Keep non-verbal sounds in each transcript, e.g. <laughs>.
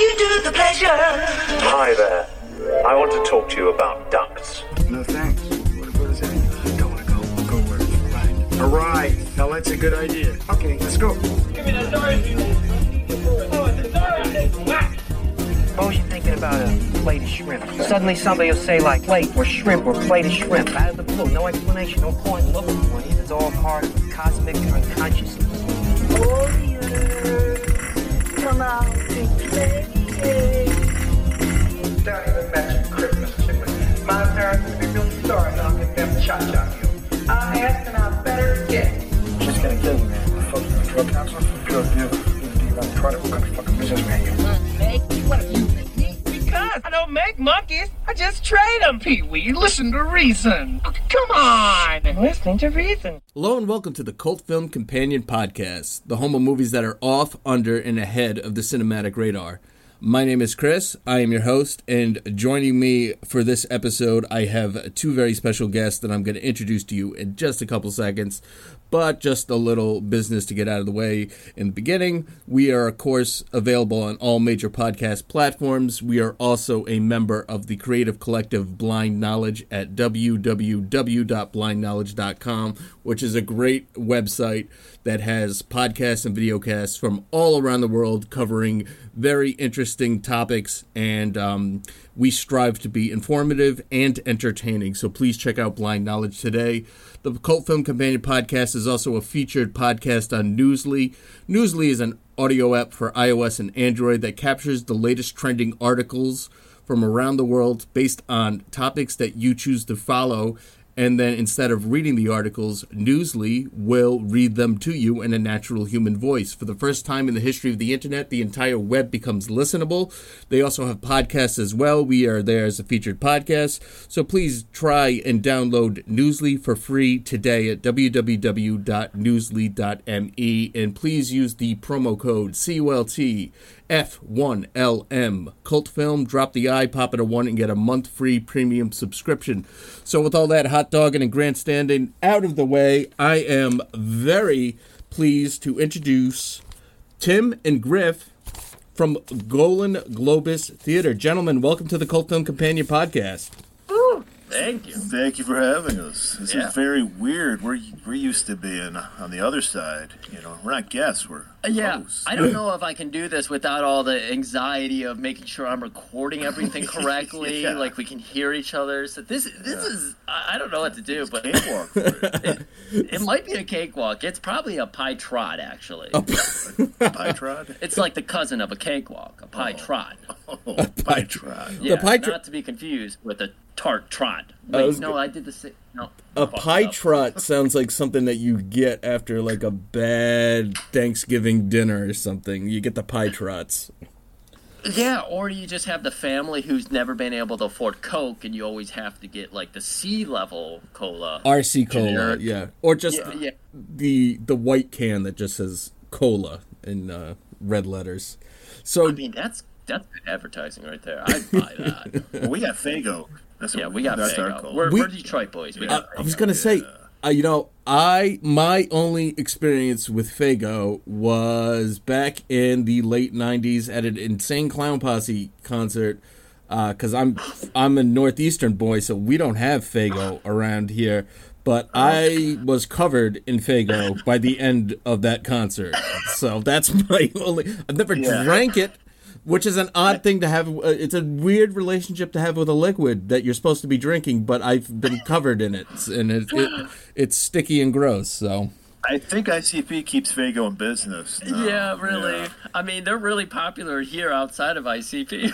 you do the pleasure. Hi there. I want to talk to you about ducks. No thanks. What, what is that? Don't want to go. Go where it's right. All right. Now that's a good idea. Okay, let's go. Give me the Dorothy. Oh, it's a Dorothy. Suppose you're thinking about a plate of shrimp. Suddenly somebody will say like plate or shrimp or plate of shrimp out of the blue. No explanation, no point in looking for it. It's all part of cosmic unconsciousness. Come out and play. Don't even mention Christmas to me. My parents would be real sorry knocking them cha-cha heels. I asked and I better get. She's gonna kill you, man. Fuck you, drug counselor? Good deal. Good deal. I'm trying to what kind of fucking businessman you Because I don't make monkeys. I just trade them, Pee Wee. Listen to reason. Come on. Listening to reason. Hello and welcome to the Cult Film Companion Podcast, the home of movies that are off, under, and ahead of the cinematic radar. My name is Chris. I am your host, and joining me for this episode, I have two very special guests that I'm going to introduce to you in just a couple seconds. But just a little business to get out of the way in the beginning. We are, of course, available on all major podcast platforms. We are also a member of the creative collective Blind Knowledge at www.blindknowledge.com, which is a great website that has podcasts and videocasts from all around the world covering very interesting topics. And um, we strive to be informative and entertaining. So please check out Blind Knowledge today. The Cult Film Companion podcast is also a featured podcast on Newsly. Newsly is an audio app for iOS and Android that captures the latest trending articles from around the world based on topics that you choose to follow. And then instead of reading the articles, Newsly will read them to you in a natural human voice. For the first time in the history of the internet, the entire web becomes listenable. They also have podcasts as well. We are there as a featured podcast. So please try and download Newsly for free today at www.newsly.me. And please use the promo code CULT F1LM Cult Film. Drop the I, pop it a one, and get a month free premium subscription. So, with all that hot dogging and grandstanding out of the way, I am very pleased to introduce Tim and Griff from Golan Globus Theater. Gentlemen, welcome to the Cult Film Companion podcast. Thank you. Thank you for having us. This Yeah. is very weird. We're we're used to being on the other side. You know, we're not guests. We're uh, Yeah, hosts. I don't know if I can do this without all the anxiety of making sure I'm recording everything <laughs> correctly, Yeah. like we can hear each other. So this this is I I don't know what to do, but Cakewalk for <laughs> it. it might be a cakewalk. It's probably a pie trot actually. Pie trod. <laughs> It's like the cousin of a cakewalk, a pie oh. trot. Oh, pie trod. Yeah, pie tr- not to be confused with a tart trot. I Wait, was no, go- I did the same. No, A pie trot sounds like something that you get after like a bad Thanksgiving dinner or something. You get the pie trots. Yeah, or you just have the family who's never been able to afford Coke, and you always have to get like the sea level cola. RC cola, Generic. yeah, or just Yeah, yeah. the the white can that just says cola in uh, red letters. So I mean, that's that's good advertising right there. I'd buy that. <laughs> We got Faygo. That's yeah, what, we got that's our Faygo. call. We're, We- we're Detroit boys. We I, got I was gonna say, uh, you know, I my only experience with Faygo was back in the late '90s at an Insane Clown Posse concert. Because I'm I'm a northeastern boy, so we don't have Faygo around here. But I was covered in Faygo by the end of that concert. So that's <laughs> my only. I've never Yeah. drank it, which is an odd thing to have. uh, It's a weird relationship to have with a liquid that you're supposed to be drinking, but I've been covered in it, and it, it it's sticky and gross. So I think ICP keeps Faygo in business. now. Yeah, really. Yeah. I mean, they're really popular here outside of ICP,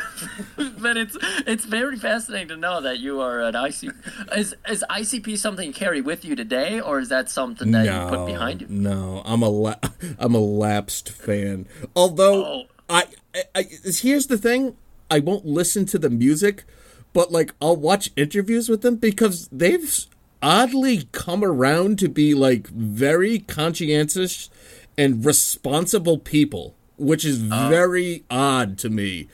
<laughs> but it's it's very fascinating to know that you are an ICP. Is is ICP something you carry with you today, or is that something that you put behind you? No, I'm a la- <laughs> I'm a lapsed fan. Although Oh. I, I, here's the thing, I won't listen to the music, but like I'll watch interviews with them because they've oddly come around to be like very conscientious and responsible people, which is Oh. very odd to me.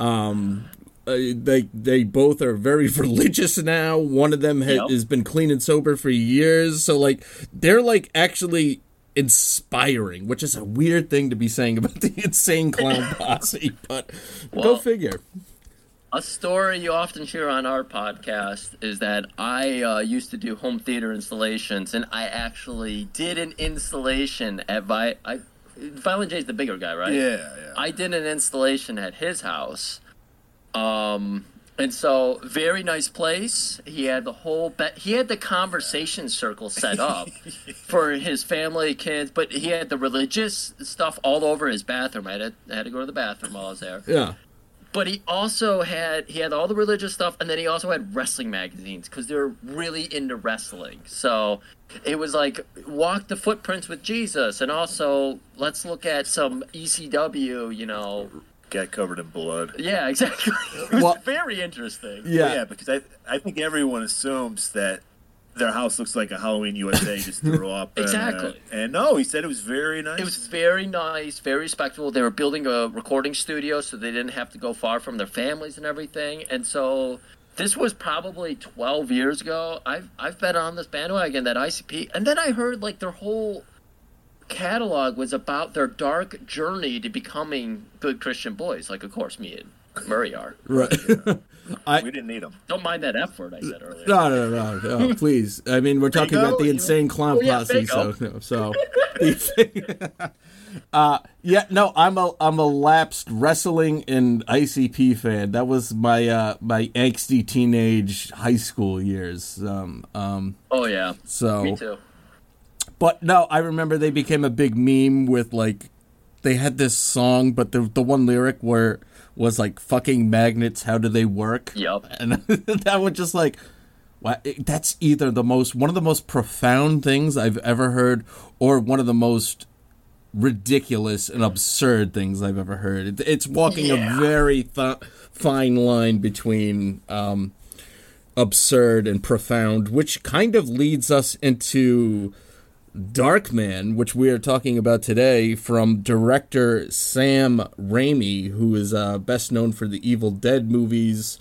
Um, uh, they they both are very <laughs> religious now. One of them ha- Yep. has been clean and sober for years, so like they're like actually inspiring, which is a weird thing to be saying about <laughs> the insane clown <laughs> posse, but go figure. A story you often hear on our podcast is that I uh, used to do home theater installations, and I actually did an installation at Vi. I, Violent J's the bigger guy, right? Yeah, yeah. I did an installation at his house. Um, and so very nice place. He had the whole be- he had the conversation circle set up <laughs> for his family, kids, but he had the religious stuff all over his bathroom. I had to, I had to go to the bathroom while I was there. Yeah. But he also had he had all the religious stuff, and then he also had wrestling magazines because they're really into wrestling. So it was like walk the footprints with Jesus, and also let's look at some ECW. You know, Got covered in blood. yeah, exactly. <laughs> It was Well- very interesting. Yeah. Yeah, because I I think everyone assumes that their house looks like a Halloween USA <laughs> just threw up. and, uh, Exactly. and no, he said it was very nice. It was very nice, very respectful. They were building a recording studio, so they didn't have to go far from their families and everything. And so this was probably 12 years ago. I've I've been on this bandwagon that ICP, and then I heard like their whole catalog was about their dark journey to becoming good Christian boys. Like, of course, me and Murray are. <laughs> Right. <laughs> we didn't need them. Don't mind that F word I said earlier. No, no, no, no, no, <laughs> please. I mean, we're talking Faygo? about the insane clown Oh, yeah, posse, so no, so. uh, yeah, no, I'm a I'm a lapsed wrestling and ICP fan. That was my uh my angsty teenage high school years. Um, um, Oh yeah, so me too. But no, I remember they became a big meme with like they had this song, but the the one lyric where was like "fucking magnets, how do they work?" Yep. and <laughs> that was just like, wow, that's either the most one of the most profound things I've ever heard, or one of the most ridiculous and absurd things I've ever heard. It, it's walking a very th- fine line between. Um, absurd and profound, which kind of leads us into Darkman, which we are talking about today, from director Sam Raimi, who is uh, best known for the Evil Dead movies,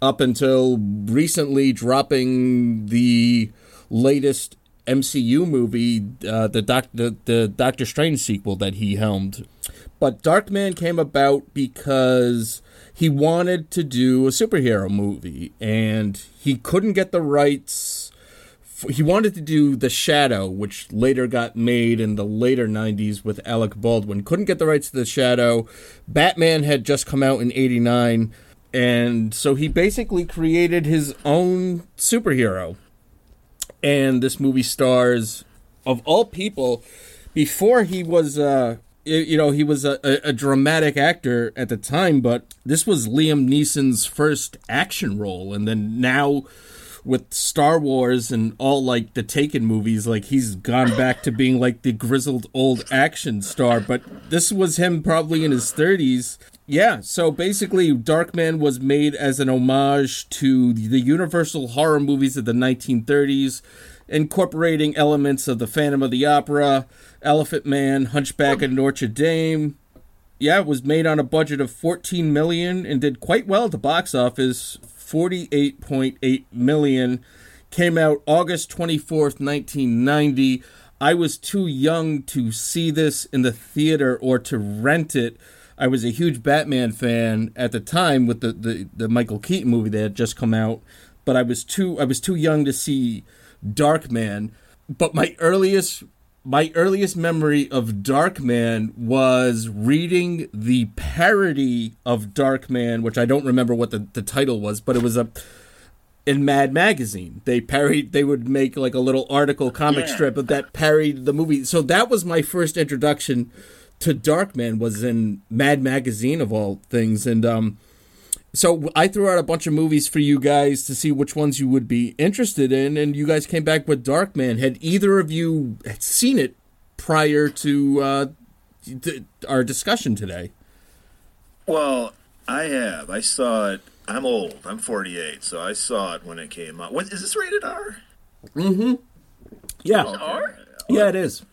up until recently dropping the latest MCU movie, uh, the, doc- the the Doctor Strange sequel that he helmed. But Darkman came about because he wanted to do a superhero movie, and he couldn't get the rights he wanted to do The Shadow, which later got made in the later 90s with Alec Baldwin. Couldn't get the rights to The Shadow. Batman had just come out in 89, and so he basically created his own superhero. And this movie stars, of all people, before he was, uh, you know, he was a, a, dramatic actor at the time, but this was Liam Neeson's first action role. And then now with Star Wars and all like the Taken movies, like he's gone back to being like the grizzled old action star. But this was him probably in his 30s. Yeah, so basically, Darkman was made as an homage to the Universal horror movies of the 1930s, incorporating elements of the Phantom of the Opera, Elephant Man, Hunchback of Notre Dame, yeah, it was made on a budget of 14 million and did quite well at the box office. 48.8 million. Came out August 24th, 1990. I was too young to see this in the theater or to rent it. I was a huge Batman fan at the time with the, the, the Michael Keaton movie that had just come out, but I was too I was too young to see Darkman. But my earliest my earliest memory of Darkman was reading the parody of Darkman, which I don't remember what the, the title was, but it was a in Mad Magazine. They parried they would make like a little article comic Yeah. strip of that parried the movie. So that was my first introduction to Darkman was in Mad Magazine of all things. And um so I threw out a bunch of movies for you guys to see which ones you would be interested in, and you guys came back with Darkman. Had either of you seen it prior to uh, th- our discussion today? Well, I have. I saw it. I'm old. I'm 48, so I saw it when it came out. What is this rated R? Mm-hmm. Yeah. R? Yeah, it is.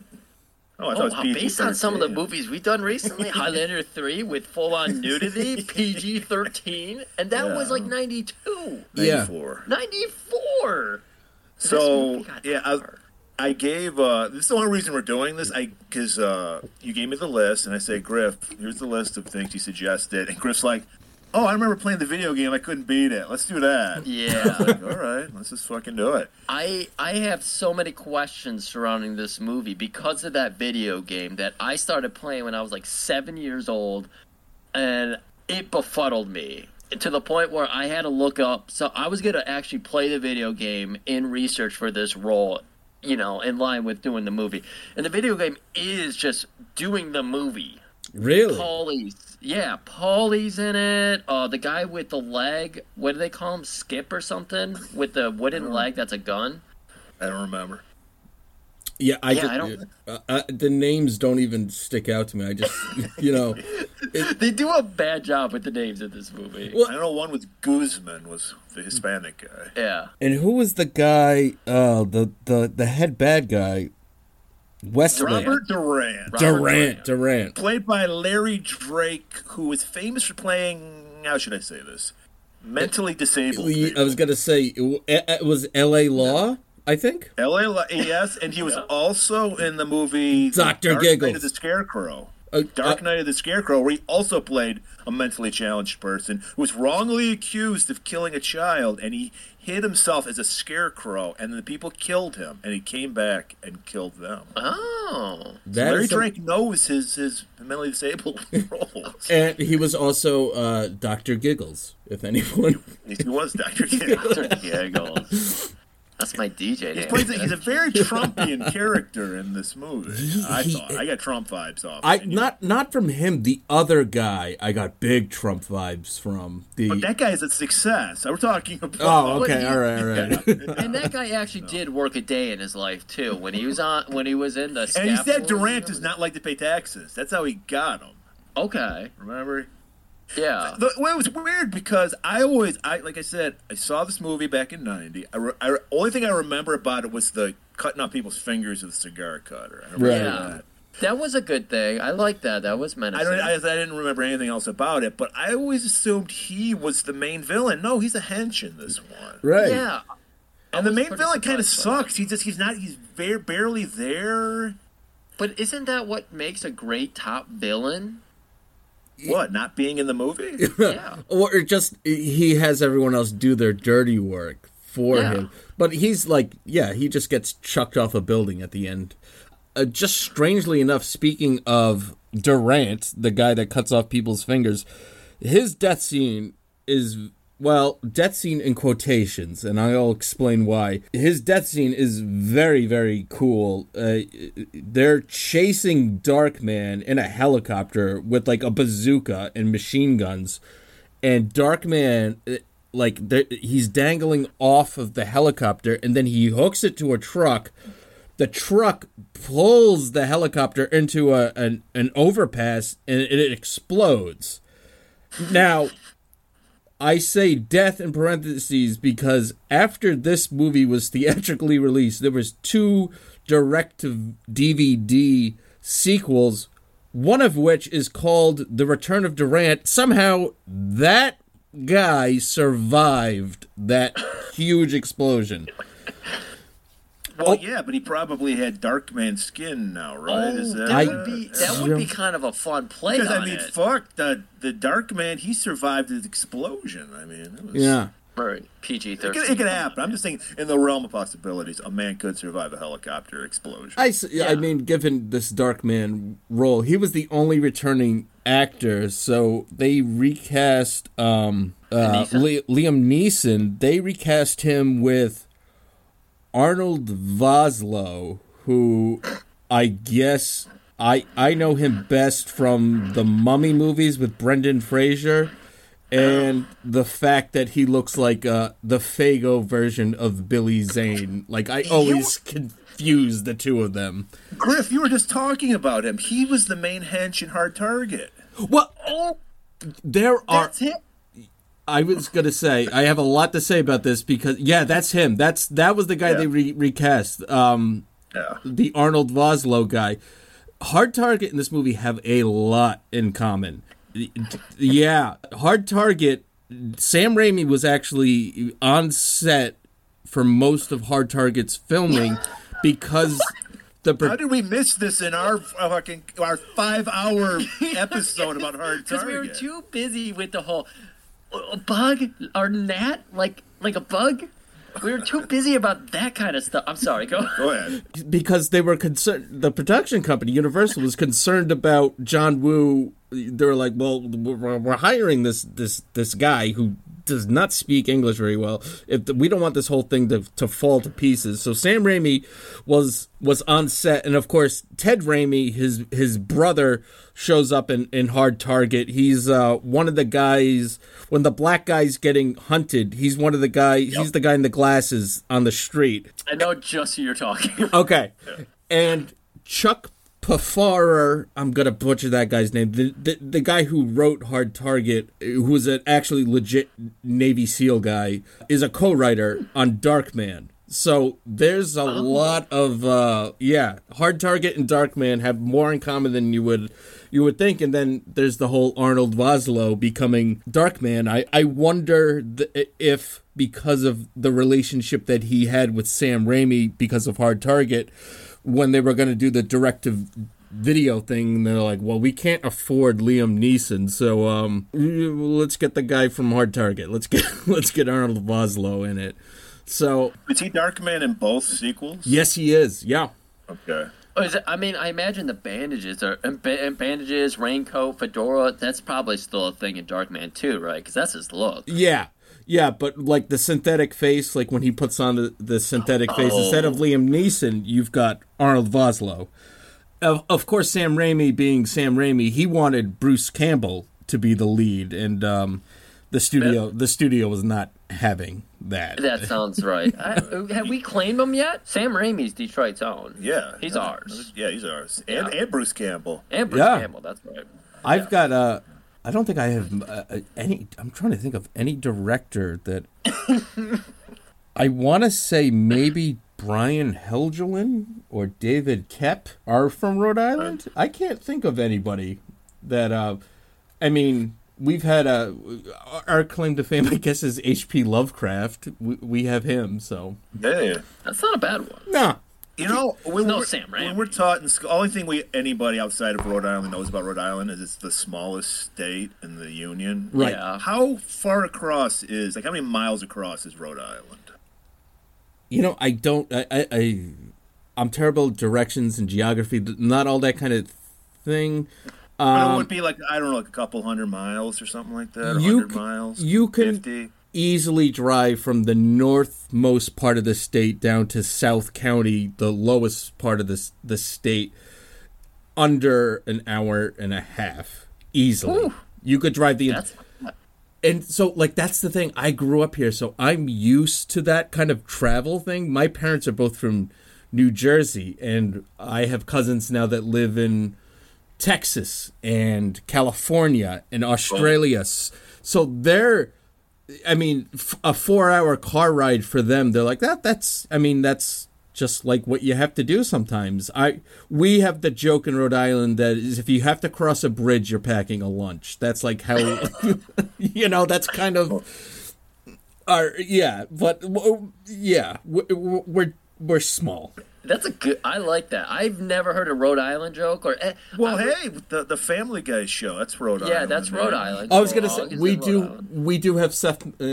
Oh, I thought Oh, it was wow. PG. Based on some of the movies we've done recently, Highlander <laughs> 3 with full on nudity, <laughs> PG 13, and that Yeah. was like 92. Yeah. 94. 94! So yeah, I, I gave. Uh, this is the only reason we're doing this. I because uh, you gave me the list, and I say, Griff, here's the list of things you suggested, and Griff's like, Oh, I remember playing the video game. I couldn't beat it. Let's do that. Yeah. <laughs> Like, all right, let's just fucking do it. I I have so many questions surrounding this movie because of that video game that I started playing when I was like seven years old, and it befuddled me to the point where I had to look up. So I was gonna actually play the video game in research for this role, you know, in line with doing the movie. And the video game is just doing the movie. Really? Paulie's, yeah, Paulie's in it. Uh, the guy with the leg, what do they call him? Skip or something with the wooden leg that's a gun. I don't remember. Yeah, I, Yeah, could- I don't- uh, uh, the names don't even stick out to me. I just, <laughs> you know, They do a bad job with the names in this movie. Well- I know one was Guzman was the Hispanic guy. yeah, and who was the guy? Uh, the the the head bad guy, Wesley Robert Durant, Durant. Durant. played by Larry Drake, who was famous for playing. How should I say this? Mentally disabled. I was gonna say it, it was L.A. Law. I think. L.A. Li- Yes, and he was also in the movie Dr. Dark Giggles. Night of the Scarecrow. Uh, Dark uh, Night of the Scarecrow, where he also played a mentally challenged person who was wrongly accused of killing a child, and he hid himself as a scarecrow, and the people killed him, and he came back and killed them. oh, that Larry is a- Drake knows his his mentally disabled <laughs> roles. and he was also uh, Doctor Giggles. If anyone, he was Doctor Giggles. <laughs> Dr. Giggles. That's my DJ He name. plays a, he's a <laughs> very Trumpian character in this movie. I he- thought I got Trump vibes off. I it. not not from him. The other guy, I got big Trump vibes from. The But that guy's a success. We're talking about. oh, okay, But he- all right, all right. <laughs> and that guy actually did work a day in his life too. When he was on, when he was in the. And he said Durant does not like to pay taxes. That's how he got him. Okay, Remember? Yeah. The, well, it was weird because I always, I like I said, I saw this movie back in '90. I, re, I only thing I remember about it was the cutting off people's fingers with a cigar cutter. I remember Right. Yeah. that. That was a good thing. I like that. That was I don't. I, I didn't remember anything else about it, but I always assumed he was the main villain. No, he's a hench in this one. right. yeah. And the main villain kind of surprised by that. sucks. He just he's not. He's very barely there. But isn't that what makes a great top villain? What? Not being in the movie? <laughs> Yeah. or just he has everyone else do their dirty work for Yeah. him. But he's like, yeah, he just gets chucked off a building at the end. Uh, just strangely enough, speaking of Durant, the guy that cuts off people's fingers, his death scene is well, death scene in quotations, and I'll explain why. His death scene is very, very cool. Uh, they're chasing Darkman in a helicopter with like a bazooka and machine guns, and Darkman, uh, like, he's dangling off of the helicopter, and then he hooks it to a truck. The truck pulls the helicopter into a an, an overpass, and it explodes. Now, I say death in parentheses because after this movie was theatrically released, there was two direct DVD sequels, one of which is called The Return of Durant. Somehow that guy survived that huge explosion. <laughs> Well, yeah, but he probably had Darkman skin now, right? Oh, Is that, that, would be that would be kind of a fun play Because on I mean, it. fuck the the Darkman. He survived the explosion. I mean, it was, Yeah. Right, PG It could, thirteen. it could happen. I'm just saying, in the realm of possibilities, a man could survive a helicopter explosion. I I mean, given this Dark Man role, he was the only returning actor, so they recast um, uh, Neeson? Li- Liam Neeson. They recast him with Arnold Vosloo, who I guess I I know him best from the Mummy movies with Brendan Fraser. And the fact that he looks like uh, the Faygo version of Billy Zane. Like, I always confuse the two of them. Griff, you were just talking about him. He was the main hench in Hard Target. Well, there are. That's it. I was gonna say I have a lot to say about this because yeah, that's him. That's that was the guy Yeah. they re- recast. Um, Yeah. the Arnold Vosloo guy. Hard Target and this movie have a lot in common. Yeah, Hard Target. Sam Raimi was actually on set for most of Hard Target's filming because the pro- How did we miss this in our fucking our five hour episode about hard <laughs> Target? Because we were too busy with the whole a bug or gnat, like like a bug. We were too busy about that kind of stuff. I'm sorry. Go. Go ahead. because they were concerned. The production company Universal was concerned about John Woo. They were like, "Well, we're, hiring this this this guy who does not speak English very well. If the, we don't want this whole thing to to fall to pieces." So Sam Raimi was was on set, and of course Ted Raimi, his his brother, shows up in in Hard Target. He's uh, one of the guys when the black guy's getting hunted. He's one of the guy. He's the guy in the glasses on the street. I know just who you're talking. <laughs> about. Okay. And Chuck Pafarer, I'm gonna butcher that guy's name. The, the the guy who wrote Hard Target, who was an actually legit Navy SEAL guy, is a co-writer on Darkman. So there's a lot of uh yeah, Hard Target and Darkman have more in common than you would you would think. And then there's the whole Arnold Vosloo becoming Darkman. I I wonder th- if because of the relationship that he had with Sam Raimi because of Hard Target when they were going to do the directive video thing they're like well we can't afford liam neeson so um let's get the guy from hard target let's get <laughs> let's get arnold vosloo in it so Is he Darkman in both sequels? yes he is yeah Okay. Oh, is it, I mean, I imagine the bandages are and bandages, raincoat, fedora. That's probably still a thing in Darkman too, right? Because that's his look. yeah yeah but like the synthetic face like when he puts on the, the synthetic face instead of liam neeson you've got arnold vosloo of, of course sam raimi being sam raimi he wanted bruce campbell to be the lead and um the studio the studio was not having that That sounds right. I, have we claimed him yet? Sam Raimi's Detroit's own. Yeah. He's yeah. ours. Yeah, he's ours. And Yeah. and Bruce Campbell. And Bruce Yeah. Campbell. That's right. I've got uh I don't think I have uh, uh, any I'm trying to think of any director that <coughs> I want to say maybe Brian Helgeland or David Koepp are from Rhode Island. I can't think of anybody that uh I mean we've had a our claim to fame I guess is HP Lovecraft. We, we have him, so Yeah. That's not a bad one. nah. You know, when No we're, Sam Raimi. when we're taught in school, only thing we anybody outside of Rhode Island knows about Rhode Island is it's the smallest state in the union. Right. Yeah. How far across is like how many miles across is Rhode Island? You know, I don't. I, I, I I'm terrible at directions and geography. Not all that kind of thing. But it Um, would be like I don't know, like a couple hundred miles or something like that. You hundred c- miles. you can- 50. Easily drive from the northmost part of the state down to South County, the lowest part of the the state, under an hour and a half. Easily, you could drive the. And so like that's the thing. I grew up here so i'm used to that kind of travel thing. My parents are both from new jersey and i have cousins now that live in texas and california and australia. So they're i mean a four hour car ride for them they're like that that's i mean that's just like what you have to do sometimes. I we have the joke in rhode island that is if you have to cross a bridge you're packing a lunch. That's like how <laughs> you know that's kind of our yeah but yeah w- w- we're we're small that's a good. I like that. I've never heard a Rhode Island joke or. eh, Well, I- hey, the the Family Guy show. That's Rhode Island. Yeah, that's Rhode man. Island. i was gonna say we do Island. we do have seth uh,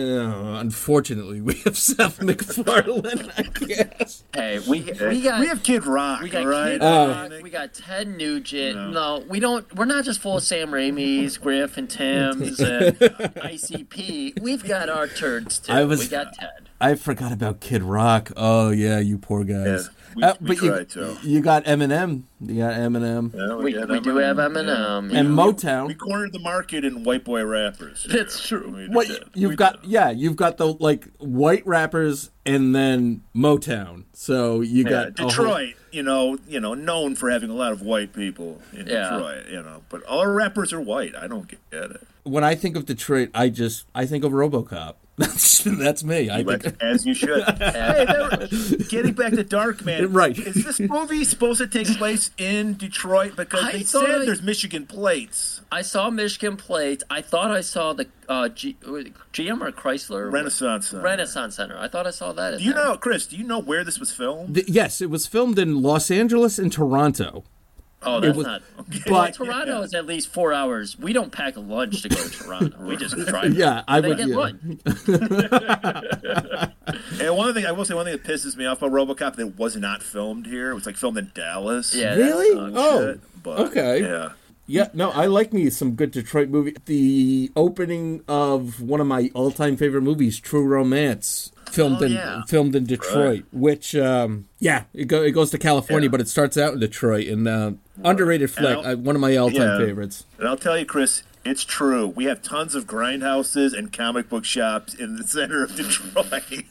unfortunately we have seth <laughs> macfarlane i guess Hey, we we got we have Kid Rock, We got right? Kid Oh. Rock, we got Ted Nugent. No. we don't. We're not just full of Sam Raimi's, Griff, and <laughs> Tim's, and <laughs> ICP. We've got our turds too. I was- we got Ted. I forgot about Kid Rock. Oh yeah, you poor guys. Yeah, we- uh, we but you, tried to. you got Eminem. You got Eminem Yeah, We, got we do Eminem, have yeah. Eminem. and Motown. We Motown. cornered the market in white boy rappers. <laughs> That's true. What did. you've We got? did. Yeah, you've got the like white rappers and then Motown. So you Yeah, got a whole- Detroit, you know, you know, known for having a lot of white people in Yeah. Detroit, you know, but all rappers are white. I don't get it. When I think of Detroit, I just I think of RoboCop. <laughs> That's that's me. I think as you should. <laughs> hey, there- getting back to Dark Man, <laughs> Right. Is this movie supposed to take place in Detroit because I they said I- there's Michigan plates. I saw Michigan plates. I thought I saw the uh, G, GM or Chrysler Renaissance Center. Renaissance Center. I thought I saw that. Do you there. know, Chris? Do you know where this was filmed? Th- yes, it was filmed in Los Angeles and Toronto. Oh, that's was- not. <laughs> but- well, Toronto is at least four hours. We don't pack a lunch to go to Toronto. We just <laughs> drive. Yeah, I would- get yeah. lunch. <laughs> And one thing I will say, one thing that pisses me off about RoboCop that was not filmed here. It was like filmed in Dallas. Yeah, Really? Oh, Shit, but, okay. Yeah. Yeah, no, I like me some good Detroit movie. The opening of one of my all-time favorite movies, True Romance, filmed Oh, in yeah. filmed in Detroit. Which, um, yeah, it, go, it goes to California, Yeah. but it starts out in Detroit. And uh, underrated flick, I'll- uh, one of my all-time Yeah. favorites. And I'll tell you, Chris, it's true. We have tons of grindhouses and comic book shops in the center of <laughs> Detroit.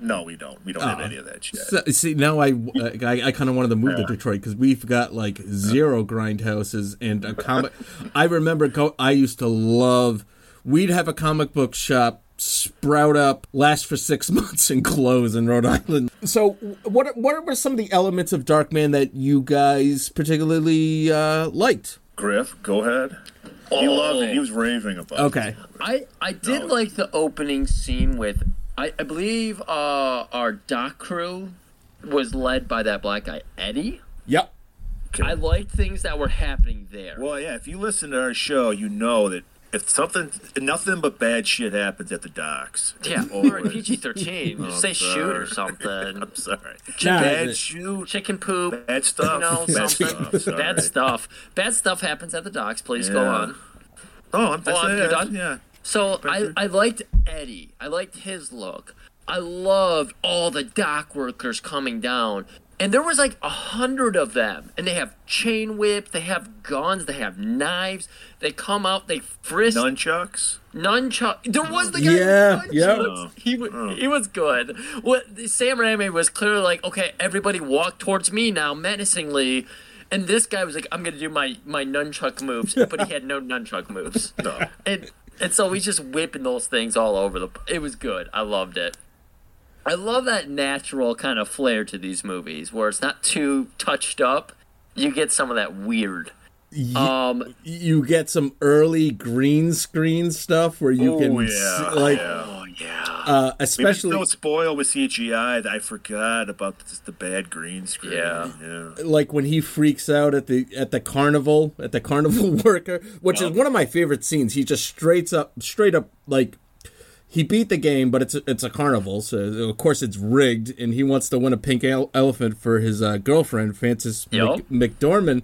no, we don't. We don't have any of that shit. So, see, now I uh, I, I kind of wanted to move to Detroit because we've got like zero grindhouses and a comic. I remember go, I used to love. We'd have a comic book shop sprout up, last for six <laughs> months, and close in Rhode Island. So, what what were some of the elements of Darkman that you guys particularly uh, liked? Griff, go ahead. He loved it. He was raving about it. Okay, I I did like the opening scene with I, I believe uh, our dock crew was led by that black guy Eddie. yep. I liked things that were happening there. Well, yeah, if you listen to our show, you know that if something, nothing but bad shit happens at the docks. yeah, or we're in PG thirteen. <laughs> Oh, Say shoot or <laughs> something. I'm sorry. Nah, bad shoot. Chicken poop. Bad stuff. You know, Bad something. stuff. Bad stuff. Bad stuff happens at the docks. Please go on. Oh, I'm Oh, I'm- you're done? Yeah. So I, I liked Eddie. I liked his look. I loved all the dock workers coming down. And there was like a hundred of them. And they have chain whip, they have guns, they have knives. They come out, they frisk Nunchucks. nunchuck. There was the guy Yeah, with yeah. nunchucks. Oh. He wa- oh. he was good. What Sam Raimi was clearly like, okay, everybody walk towards me now, menacingly. And this guy was like, I'm gonna do my my nunchuck moves, but he had no <laughs> nunchuck moves. No. And and so he's just whipping those things all over the. It was good. I loved it. I love that natural kind of flair to these movies, where it's not too touched up. You get some of that weird. Um, You get some early green screen stuff where you Oh, can yeah, s- like, yeah. oh yeah. uh, We've especially been so spoiled with CGI I forgot about the, the bad green screen. Yeah. yeah. like when he freaks out at the at the carnival at the <laughs> carnival worker, which is one of my favorite scenes. He just straight up straight up like he beat the game, but it's a, it's a carnival, so of course it's rigged, and he wants to win a pink ele- elephant for his uh, girlfriend Frances. Mc, McDormand,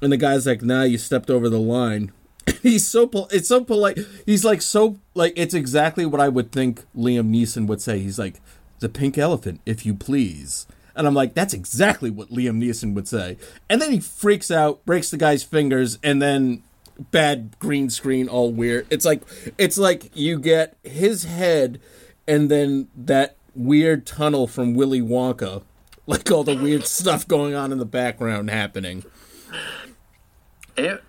and the guy's like, "Nah, you stepped over the line." <laughs> He's so pol- it's so polite. He's like so like it's exactly what I would think Liam Neeson would say. He's like, "The pink elephant, if you please." And I'm like, that's exactly what Liam Neeson would say. And then he freaks out, breaks the guy's fingers, and then bad green screen, all weird. It's like it's like you get his head, and then that weird tunnel from Willy Wonka, <laughs> like all the weird stuff going on in the background happening. It,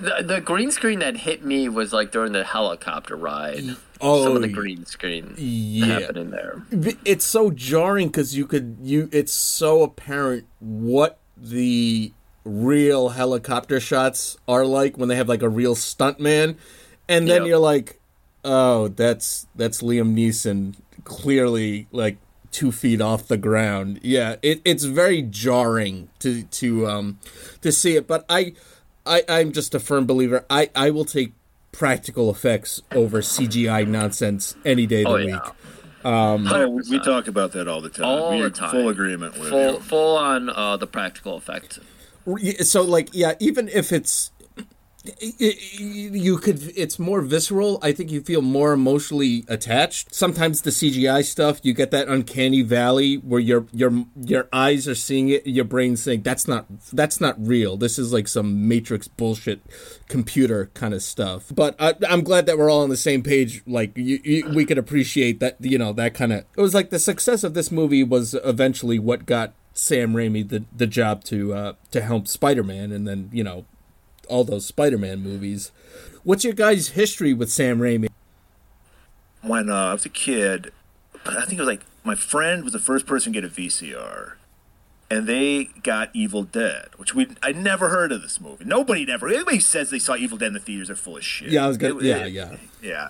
the, the green screen that hit me was like during the helicopter ride. Oh, Some of the green screen yeah. happening there. it's so jarring because you could you it's so apparent what the real helicopter shots are like when they have like a real stuntman and then Yep. you're like oh that's that's liam neeson clearly like two feet off the ground yeah it, it's very jarring to to um to see it but i i i'm just a firm believer i i will take practical effects over cgi nonsense any day of the Oh, yeah. week Oh, we, we talk about that all the time. All we the time. Full agreement with Full you. full on uh, the practical effect. So like yeah even if it's you could it's more visceral. I think you feel more emotionally attached. Sometimes the cgi stuff you get that uncanny valley where your your your eyes are seeing it your brain's saying that's not that's not real. This is like some matrix bullshit computer kind of stuff. But I, i'm glad that we're all on the same page. Like you, you, we could appreciate that you know that kind of it was like the success of this movie was eventually what got Sam Raimi the the job to uh, to help Spider Man, and then you know all those Spider Man movies. What's your guys' history with Sam Raimi? When uh, I was a kid, I think it was like my friend was the first person to get a VCR. and they got Evil Dead, which we I never heard of this movie. Nobody never. Anybody says they saw Evil Dead in the theaters, they're full of shit. Yeah, I was gonna. It- Yeah, it- yeah. yeah.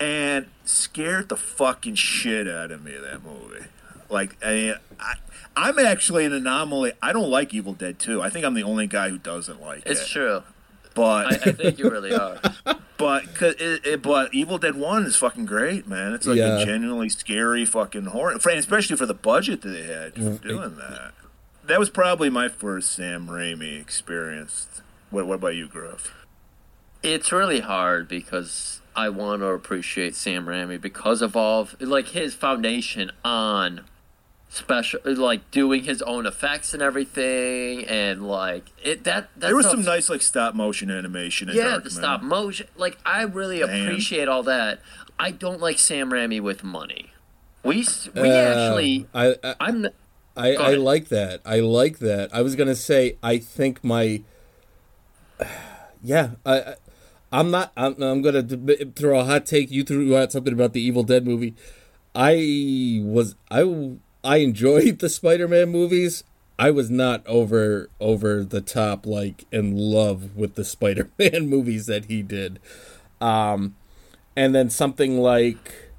And scared the fucking shit out of me that movie. Like I, I, I'm actually an anomaly. I don't like Evil Dead 2. I think I'm the only guy who doesn't like It's it. It's true. But I, I think you really are. <laughs> but 'cause it, it, but Evil Dead One is fucking great, man. It's like Yeah. a genuinely scary fucking horror, for- especially for the budget that they had for mm, doing that. That was probably my first Sam Raimi experience. What, what about you, Gruff? It's really hard because I want to appreciate Sam Raimi because of all of, like his foundation on special like doing his own effects and everything and like it that that There was some nice like stop motion animation. In yeah Dark the Man. stop motion like I really Damn. appreciate all that I don't like Sam Raimi with money we we Uh, actually I, I I'm I, I like that. I like that. I was gonna say. I think my. <sighs> Yeah, I, I I'm not. I'm, I'm gonna throw a hot take. You threw out something about the Evil Dead movie. I was I I enjoyed the Spider-Man movies. I was not over over the top like in love with the <laughs> Spider-Man movies that he did. Um, and then something like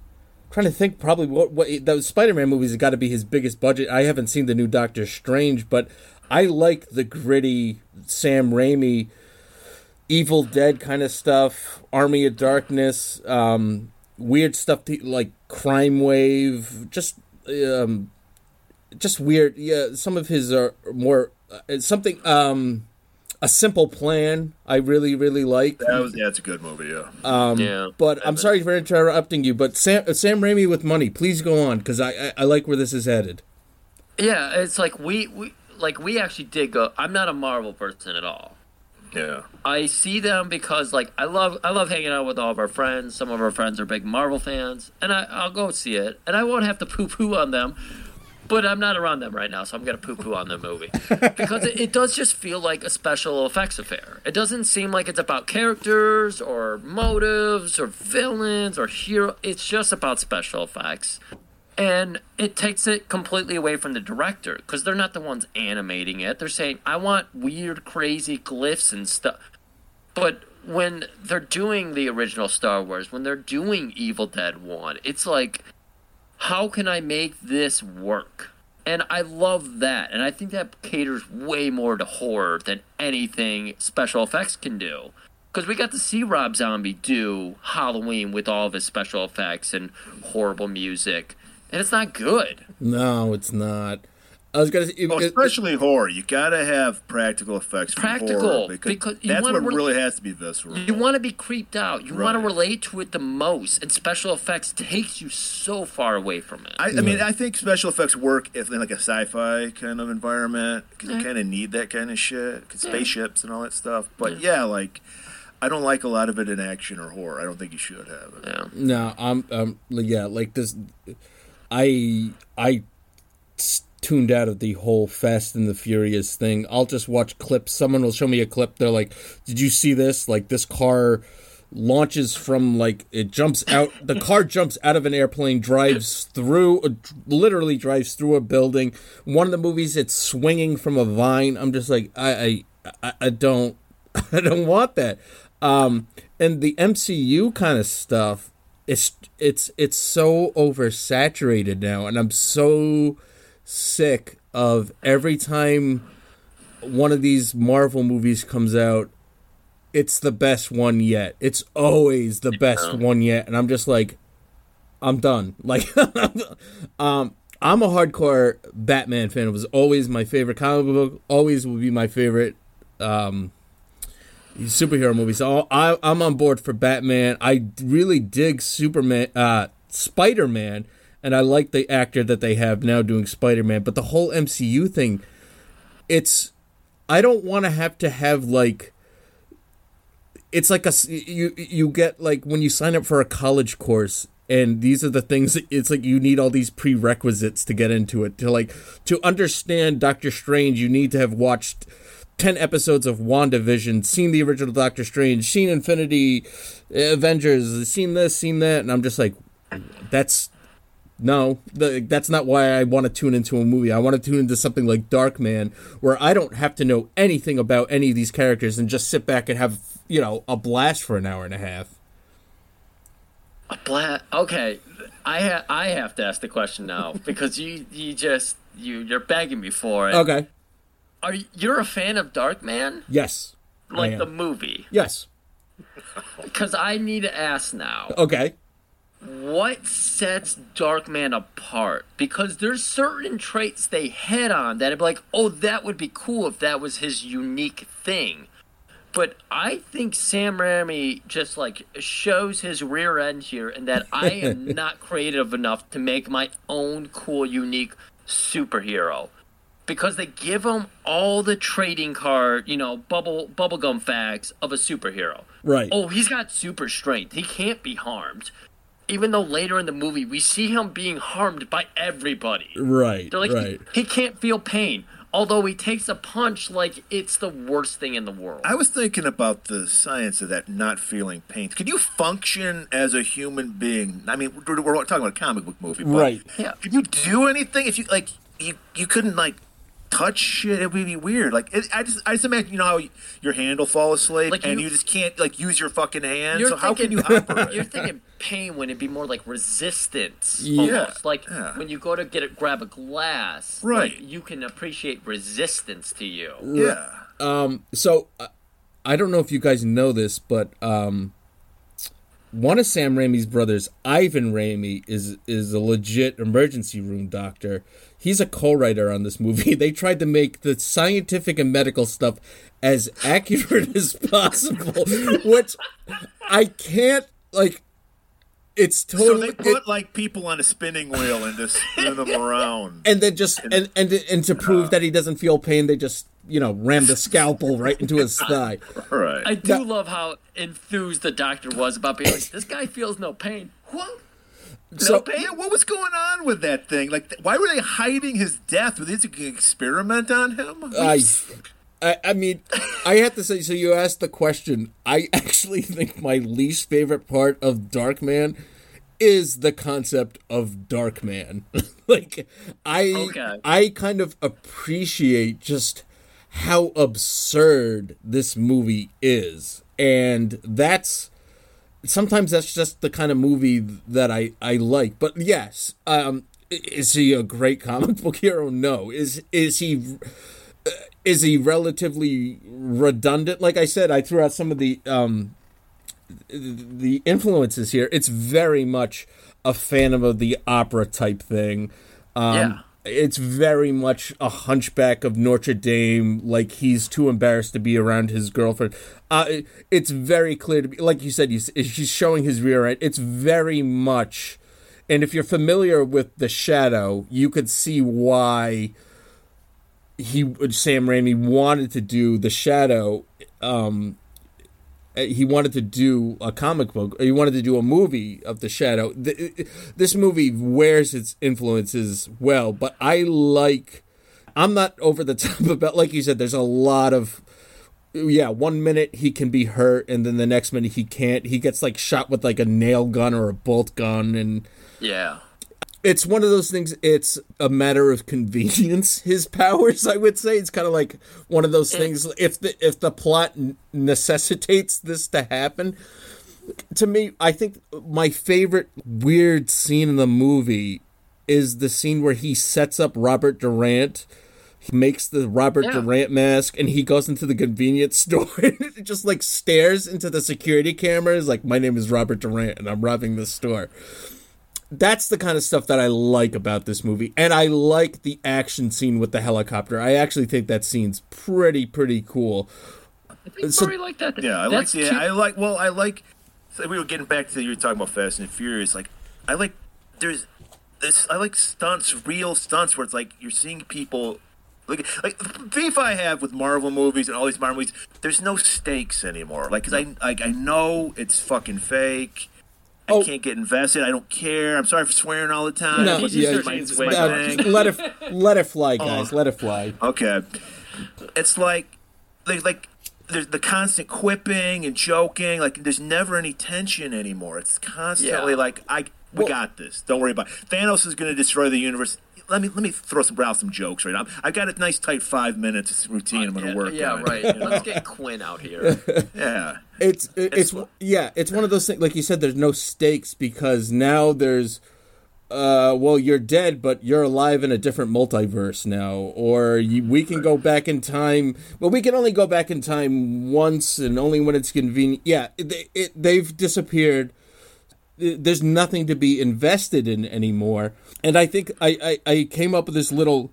trying to think probably what what those Spider-Man movies got to be his biggest budget. I haven't seen the new Doctor Strange, but I like the gritty Sam Raimi Evil Dead kind of stuff, Army of Darkness, um, weird stuff to, like Crime Wave, just um, just weird. Yeah, some of his are more uh, something. Um, a simple plan. I really really like. That was yeah, it's a good movie. Yeah. Um, Yeah. But I'm sorry for interrupting you. But Sam uh, Sam Raimi with money, please go on because I, I I like where this is headed. yeah it's like we we like we actually did go I'm not a Marvel person at all yeah. I see them because like I love I love hanging out with all of our friends. Some of our friends are big Marvel fans, and I, I'll go see it, and I won't have to poo poo on them. But I'm not around them right now, so I'm gonna poo poo on the movie <laughs> because it, it does just feel like a special effects affair. It doesn't seem like it's about characters or motives or villains or hero. It's just about special effects. And it takes it completely away from the director because they're not the ones animating it. They're saying, I want weird, crazy glyphs and stuff. But when they're doing the original Star Wars, when they're doing Evil Dead 1, it's like, how can I make this work? And I love that. And I think that caters way more to horror than anything special effects can do. Because we got to see Rob Zombie do Halloween with all of his special effects and horrible music. And it's not good. No, it's not. I was gonna. Say, Well, it- especially horror, you gotta have practical effects. For Practical, horror because, because that's what re- really has to be visceral. You want to be creeped out. You want to relate to it the most. And special effects takes you so far away from it. I, I mean, I think special effects work if in like a sci-fi kind of environment because you kind of need that kind of shit, 'cause spaceships and all that stuff. But yeah. like I don't like a lot of it in action or horror. I don't think you should have it. yeah. no, I'm um yeah like this. I I tuned out of the whole Fast and the Furious thing. I'll just watch clips. Someone will show me a clip. They're like, "Did you see this? Like this car." launches from like it jumps out the car jumps out of an airplane drives through uh, literally drives through a building one of the movies it's swinging from a vine i'm just like i i, I don't <laughs> i don't want that um and the mcu kind of stuff it's it's it's so oversaturated now and i'm so sick of every time one of these marvel movies comes out it's the best one yet. It's always the best one yet, and I'm just like, I'm done. <laughs> Like, um, I'm a hardcore Batman fan. It was always my favorite comic book. Always will be my favorite um, superhero movies. So I, I'm on board for Batman. I really dig Superman, uh, Spider Man, and I like the actor that they have now doing Spider Man. But the whole MCU thing, it's I don't want to have to have like it's like a you you get like when you sign up for a college course and these are the things it's like you need all these prerequisites to get into it to like to understand Doctor Strange you need to have watched 10 episodes of WandaVision seen the original Doctor Strange seen Infinity eh, Avengers seen this seen that and I'm just like that's No, that's not why I want to tune into a movie. I want to tune into something like Darkman, where I don't have to know anything about any of these characters and just sit back and have you know a blast for an hour and a half. A bla- Okay, I ha- I have to ask the question now because you you just you you're begging me for it. Okay. Are you, you're a fan of Dark Man? Yes. Like the movie? Yes. <laughs> Because I need to ask now. Okay. What sets Darkman apart? Because there's certain traits they hit on that I'd be like, oh, that would be cool if that was his unique thing. But I think Sam Raimi just like shows his rear end here, and that I am <laughs> not creative enough to make my own cool, unique superhero. Because they give him all the trading card, you know, bubble bubblegum facts of a superhero. Right. Oh, he's got super strength. He can't be harmed. Even though later in the movie we see him being harmed by everybody. Right. They're like, right. he, he can't feel pain. Although he takes a punch like it's the worst thing in the world. I was thinking about the science of that not feeling pain. Can you function as a human being? I mean, we're, we're talking about a comic book movie, but Right. Yeah. Can you do anything if you like? You you couldn't like touch shit. It would be weird. Like it, I just I just imagine you know how your hand will fall asleep Like and you- you, just can't like use your fucking hand. So how can you operate? <laughs> You're thinking pain when it'd be more like resistance. Yeah. Almost. Like Yeah. when you go to get it, grab a glass. Right. like, you can appreciate resistance to you. yeah. Um. So uh, I don't know if you guys know this, but um, one of Sam Raimi's brothers, Ivan Raimi, is is a legit emergency room doctor. He's a co-writer on this movie. <laughs> They tried to make the scientific and medical stuff as accurate <laughs> as possible, which I can't like. It's totally. So totally. they put like people on a spinning wheel and just spin them around. <laughs> and then just and and and to prove uh. that he doesn't feel pain, they just you know ram the scalpel right into his thigh. Right. I do love how enthused the doctor was about being like, this guy feels no pain. What? So- no what was going on with that thing? Like, why were they hiding his death? Were an experiment on him? I, I, I mean, I have to say. So you asked the question. I <laughs> actually think my least favorite part of Dark Man is the concept of Dark Man. <laughs> like, I, Okay. I kind of appreciate just how absurd this movie is, and that's sometimes that's just the kind of movie that I, I like. But yes, um, is he a great <laughs> comic book hero? No. Is is he uh, is he relatively redundant? Like I said, I threw out some of the um, the influences here. It's very much a Phantom of the Opera type thing. Um, Yeah. It's very much a hunchback of Notre Dame, like he's too embarrassed to be around his girlfriend. Uh, it- it's very clear to be, like you said, he's, he's showing his rear end. It's very much, and if you're familiar with The Shadow, you could see why he Sam Raimi wanted to do The Shadow. Um, Uh, he wanted to do a comic book. He wanted to do a movie of the Shadow. Th- uh, This movie wears its influences well, but I like. I'm not over the <laughs> top about, like you said. There's a lot of, yeah. One minute he can be hurt, and then the next minute he can't. He gets like shot with like a nail gun or a bolt gun, and Yeah. It's one of those things it's a matter of convenience <laughs> his powers i would say. It's kind of like one of those eh. things if the if the plot necessitates this to happen to me i think my favorite weird scene in the movie is the scene where he sets up robert durant he makes the robert Yeah. durant mask and he goes into the convenience <laughs> store and just like stares into the security cameras like my name is robert durant and i'm robbing this store that's the kind of stuff that I like about this movie, and I like the action scene with the helicopter. I actually think that scene's pretty pretty cool. I think So- Murray like that. Yeah, I like. That's Yeah, too- I like. Well, I like. So we were getting back to you were talking about Fast and Furious. Like, I like. There's this. I like stunts, real stunts, where it's like you're seeing people. Like, like the beef I have with Marvel movies and all these Marvel movies. There's no stakes anymore. Like, cause I like I know it's fucking fake. I Oh. can't get invested. I don't care. I'm sorry for swearing all the time. No, It's yeah, my, it's it's my Uh, let it let it fly, guys. Let it fly. Okay. It's like, like, like there's the constant quipping and joking. Like, there's never any tension anymore. It's constantly Yeah. like, I, We got this. Don't worry about it. Thanos is going to destroy the universe. Let me let me throw some out some jokes right now. I've got a nice tight five minutes routine. I'm going to work. Yeah, on. right. Let's get <laughs> Quinn out here. <laughs> Yeah. It's it's, yeah, it's one of those things. Like you said, there's no stakes because now there's. Uh, well, you're dead, but you're alive in a different multiverse now, or you, we can go back in time. But we can only go back in time once, and only when it's convenient. Yeah, it, it, they've disappeared. There's nothing to be invested in anymore. And I think I, I, I came up with this little,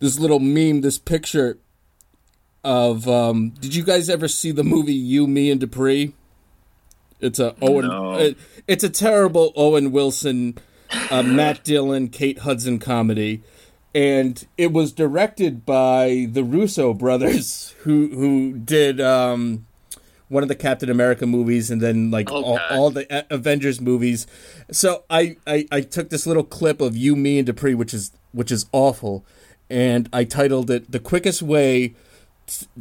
this little meme, this picture of. Um, did you guys ever see the movie You, Me, and Dupree? It's a Owen. No. it- it's a terrible Owen Wilson, uh, <laughs> Matt Dillon, Kate Hudson comedy, and it was directed by the Russo brothers, <laughs> who who did um, one of the Captain America movies, and then like all, all the A- Avengers movies. So I, I I took this little clip of you, me, and Dupree, which is which is awful, and I titled it "The Quickest Way."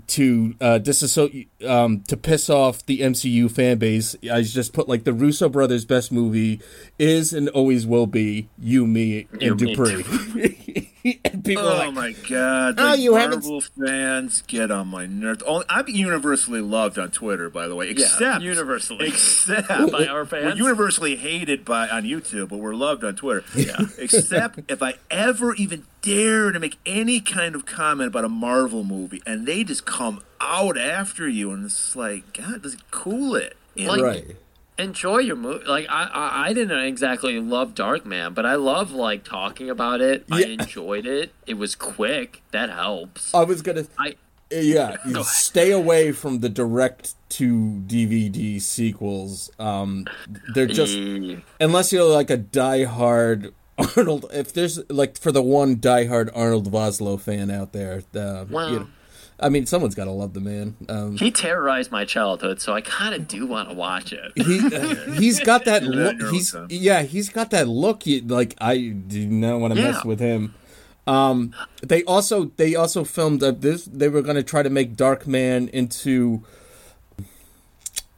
To uh, disassociate um, to piss off the MCU fan base. I just put like the Russo brothers' best movie is and always will be you, me, and You, me, Dupree. <laughs> and people Oh are like, my god! Oh, the you haven't- Marvel fans get on my nerves. Only, I'm universally loved on Twitter, by the way. Except universally. except <laughs> By our fans? We're universally hated by on YouTube, but we're loved on Twitter. Yeah. <laughs> except if I ever even dare to make any kind of comment about a Marvel movie, and they just come out after you, and it's like, God, just cool it. You? Like, right. enjoy your movie. Like I, I, I didn't exactly love Dark Man, but I love like talking about it. I enjoyed it. It was quick. That helps. I was gonna. I Yeah, <laughs> you stay away from the direct to DVD sequels. Um, they're just unless you're like a diehard <laughs> Arnold. If there's like for the one diehard Arnold Vosloo fan out there, uh, Well- you know, I mean, someone's got to love the man. Um, he terrorized my childhood, so I kind of do want to watch it. he uh, <laughs> he's got that look. in your own He's yeah, he's got that look. You, like I do not want to mess with him. Um, they also they also filmed uh, this. They were going to try to make Dark Man into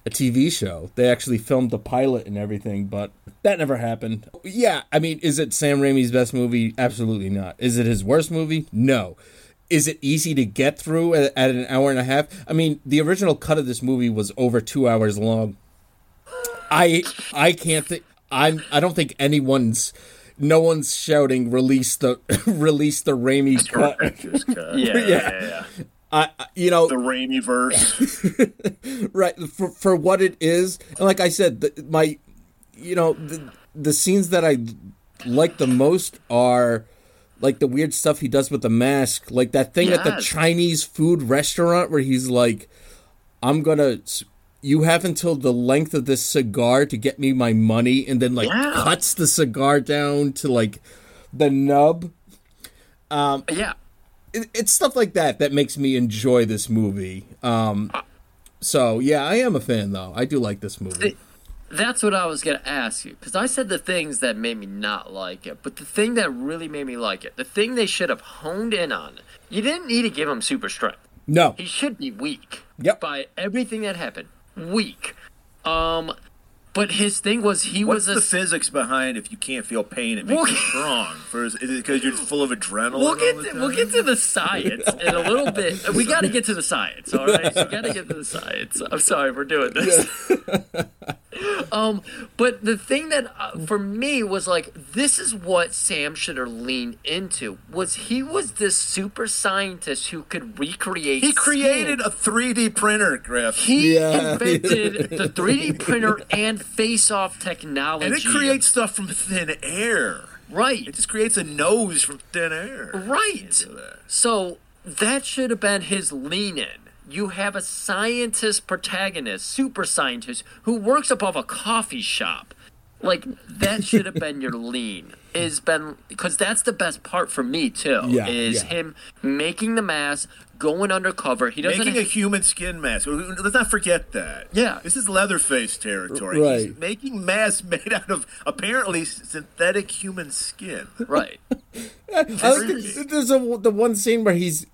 a TV show. They actually filmed the pilot and everything, but that never happened. Yeah, I mean, is it Sam Raimi's best movie? Absolutely not. Is it his worst movie? No. Is it easy to get through at, at an hour and a half? I mean, the original cut of this movie was over two hours long. I I can't think. I'm. I don't think anyone's. No one's shouting release the <laughs> release the Raimi cut. Cut. <laughs> Yeah, yeah, Yeah. yeah. yeah. I, I- you know, The Raimi verse. <laughs> right for for what it is and like i said the, my you know the, the scenes that i like the most are like the weird stuff he does with the mask like that thing at the chinese food restaurant where he's like i'm gonna you have until the length of this cigar to get me my money and then like Yeah. cuts the cigar down to like the nub yeah. it, it's stuff like that that makes me enjoy this movie. Um, so yeah, I am a fan though. I do like this movie. That's what I was gonna ask you because I said the things that made me not like it, but the thing that really made me like it, the thing they should have honed in on, you didn't need to give him super strength. No, He should be weak. Yep. By everything that happened, weak. Um, but his thing was he What's was the physics behind if you can't feel pain, it makes We'll- you strong? First, is it because you're full of adrenaline? We'll get all to, the we'll get to the science in a little bit. <laughs> We got to get to the science, all right? We got to get to the science. I'm sorry we're doing this. <laughs> um, but the thing that uh, for me was like, this is what Sam should have leaned into. Was he was this super scientist who could recreate? He skin. created a 3D printer, Griff. He Yeah. invented the 3D <laughs> printer and face-off technology. and it creates stuff from thin air. right. It just creates a nose from thin air. Right. That. So that should have been his lean in. You have a scientist protagonist, super scientist, who works above a coffee shop. Like that <laughs> should have been your lean. Is been because that's the best part for me too. Yeah, is yeah. him making the mask, going undercover. He doesn't. Making a human skin mask. Let's not forget that. Yeah. This is Leatherface territory. Right. He's making masks made out of apparently synthetic human skin. right. <laughs> I like the, there's a, the one scene where he's.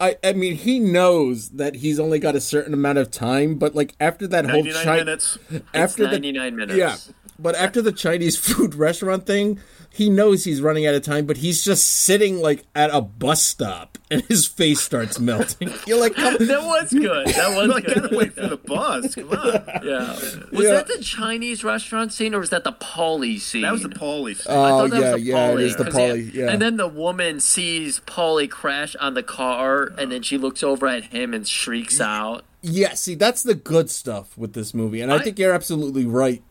I, I mean, he knows that he's only got a certain amount of time, but like after that whole 99 Chi- minutes. after it's the 99 minutes. yeah, but after the Chinese <laughs> food restaurant thing, he knows he's running out of time, but he's just sitting like at a bus stop, and his face starts melting. <laughs> You're like, come, <laughs> That was good. That was like, good. gotta wait for the bus. Come on. Yeah. Was Yeah. that the Chinese restaurant scene or was that the Paulie scene? That was the Paulie. scene. I Oh thought that yeah, was the yeah, it Paulie, is the 'cause, Polly. Yeah, And then the woman sees Paulie crash on the car, and then she looks over at him and shrieks out. yeah. See, that's the good stuff with this movie, and I, I- think you're absolutely right.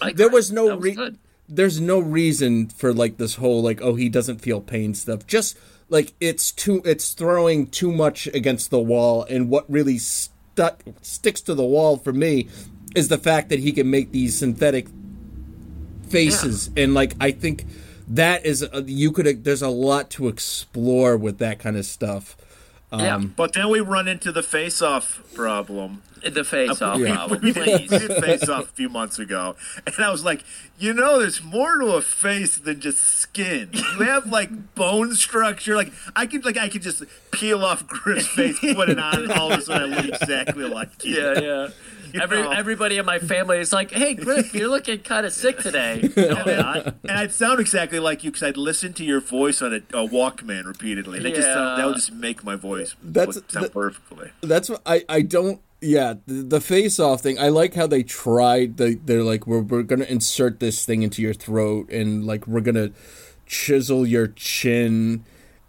I There was no That re- there's no reason for like this whole like oh he doesn't feel pain stuff. Just like it's too it's throwing too much against the wall, and what really stuck sticks to the wall for me is the fact that he can make these synthetic faces, and like I think that is uh, you could there's a lot to explore with that kind of stuff. yeah, But then we run into the face-off problem. The face off. <laughs> Yeah. problem, we, please. we did face-off a few months ago, and I was like, you know, there's more to a face than just skin. You have like bone structure. Like I could, like I could just peel off Griff's face, put it on, and all of a sudden I look exactly like you. Yeah, yeah. You Every, know. everybody in my family is like, "Hey, Griff, you're looking kind of sick today." <laughs> No, I'm not. And I'd sound exactly like you because I'd listen to your voice on a, a Walkman repeatedly. And it just sound, that would just make my voice That's- sound that- perfectly. That's what I I don't. Yeah, the, the face off thing. I like how they tried. They they're like we're we're gonna insert this thing into your throat and like we're gonna chisel your chin.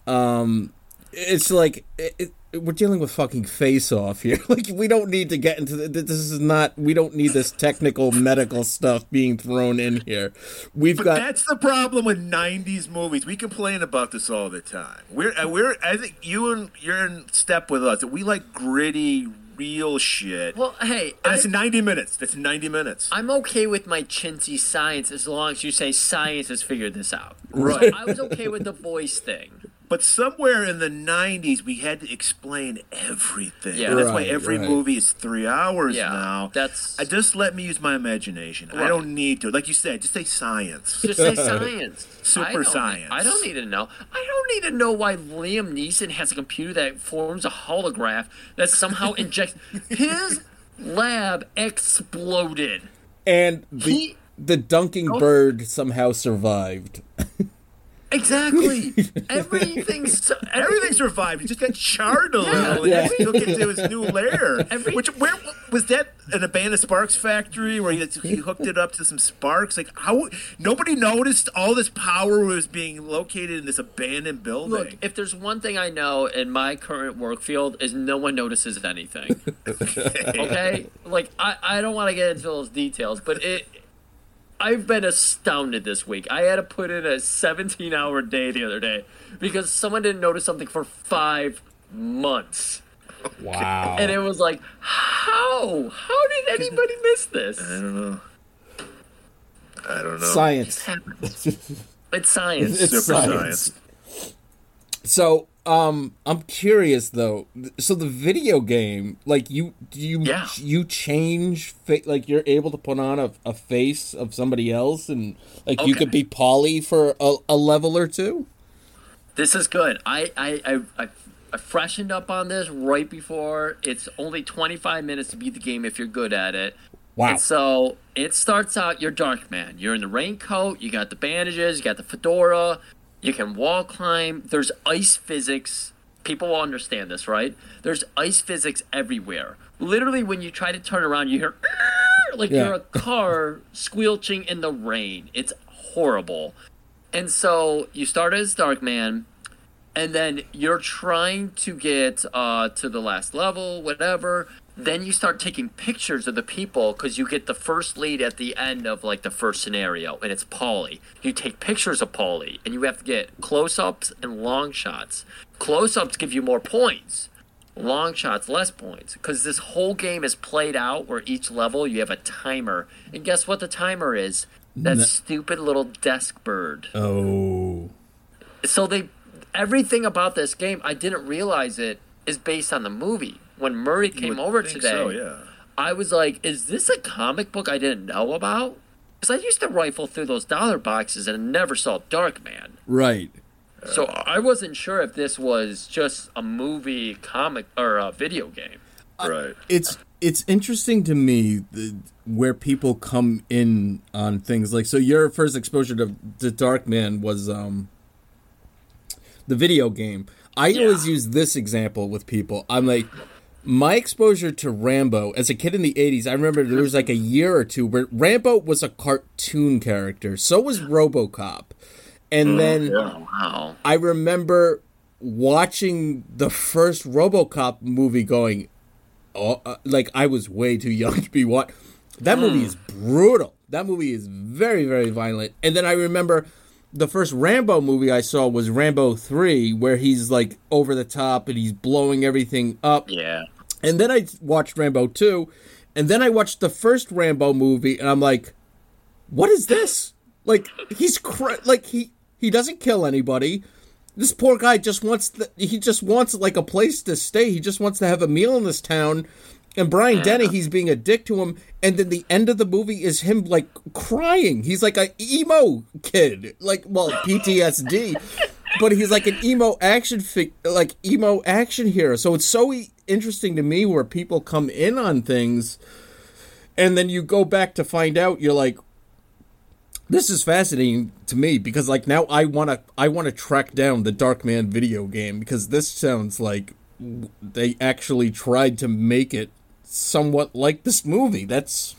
Um, it's like it, it, we're dealing with fucking face off here. <laughs> Like we don't need to get into the, this. Is not. We don't need this technical medical stuff being thrown in here. We've But got that's the problem with '90s movies. We complain about this all the time. We're we're I think you and you're in step with us. We like gritty, real shit. Well, hey, it's 90 minutes. That's 90 minutes. I'm okay with my chintzy science as long as you say science has figured this out. Right. I was okay with the voice thing. But somewhere in the 90s, we had to explain everything. Yeah. And that's why every right. movie is three hours Yeah, now. that's- I just let me use my imagination. I don't need to. Like you said, just say science. Just say science. <laughs> Super I don't- science. I don't need to know. I don't need to know why Liam Neeson has a computer that forms a holograph that somehow <laughs> injects. His lab exploded. and the He- the dunking Oh. bird somehow survived. Exactly. <laughs> Everything's Everything survived. He just got charred a little. Yeah. And he took it to his new lair. Every- Which where was that? An abandoned sparks factory where he, he hooked it up to some sparks. Like how nobody noticed all this power was being located in this abandoned building. Look, if there's one thing I know in my current work field is no one notices anything. <laughs> okay. okay? Like I, I don't want to get into those details, but it I've been astounded this week. I had to put in a 17 hour day the other day because someone didn't notice something for five months. Wow. And it was like, how? How did anybody miss this? I don't know. I don't know. Science. It's science. It's Super science. science. So, um, I'm curious though. So the video game, like you, do you Yeah. you change, fa- like you're able to put on a, a face of somebody else, and like you could be Polly for a, a level or two. This is good. I, I, I, I, I freshened up on this right before. It's only 25 minutes to beat the game if you're good at it. Wow. And so it starts out, you're Dark Man. You're in the raincoat, you got the bandages, you got the fedora, you can wall climb. There's ice physics. People will understand this, right? There's ice physics everywhere. Literally, when you try to turn around, you hear like Yeah. you're a car <laughs> squelching in the rain. It's horrible. And so you start as Dark Man, and then you're trying to get uh, to the last level, whatever. Then you start taking pictures of the people because you get the first lead at the end of like the first scenario, and it's Polly. You take pictures of Polly, and you have to get close-ups and long shots. Close-ups give you more points. Long shots, less points. Because this whole game is played out where each level you have a timer. And guess what the timer is? That stupid little desk bird Oh, so they everything about this game i didn't realize it is based on the movie when murray came over think today So yeah. i was like is this a comic book i didn't know about because i used to rifle through those dollar boxes and never saw dark man right. so i wasn't sure if this was just a movie comic or a video game right. It's it's interesting to me the, where people come in on things like so your first exposure to the Dark Man was um the video game. I Yeah. always use this example with people. I'm like my exposure to Rambo as a kid in the 80s, I remember there was like a year or two where Rambo was a cartoon character. So was RoboCop. And then Oh, wow. I remember watching the first RoboCop movie going oh, uh, like I was way too young to be what that movie is brutal. That movie is very very violent. And then I remember the first Rambo movie I saw was Rambo 3 where he's like over the top and he's blowing everything up. Yeah. And then I watched Rambo 2, and then I watched the first Rambo movie, and I'm like, what is this? Like, he's cra- like he he doesn't kill anybody. This poor guy just wants the, he just wants like a place to stay. He just wants to have a meal in this town. And Brian Dennehy, he's being a dick to him. And then the end of the movie is him like crying. He's like an emo kid, like well PTSD, but he's like an emo action fig, like emo action hero. So it's so e- interesting to me where people come in on things, and then you go back to find out. You're like, this is fascinating to me because like now I want to I want to track down the Darkman video game because this sounds like they actually tried to make it somewhat like this movie. That's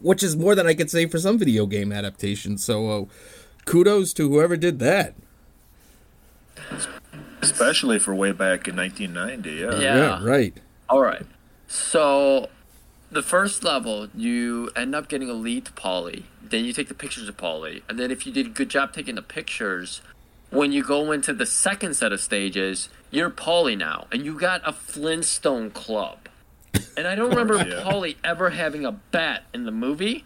which is more than I could say for some video game adaptations. So uh, kudos to whoever did that. Especially for way back in 1990. Yeah. Yeah. right. All right. So the first level, you end up getting a lead to Polly. Then you take the pictures of Polly, and then if you did a good job taking the pictures, when you go into the second set of stages, you're Polly now, and you got a Flintstone club. And I don't remember <laughs> Yeah. Polly ever having a bat in the movie,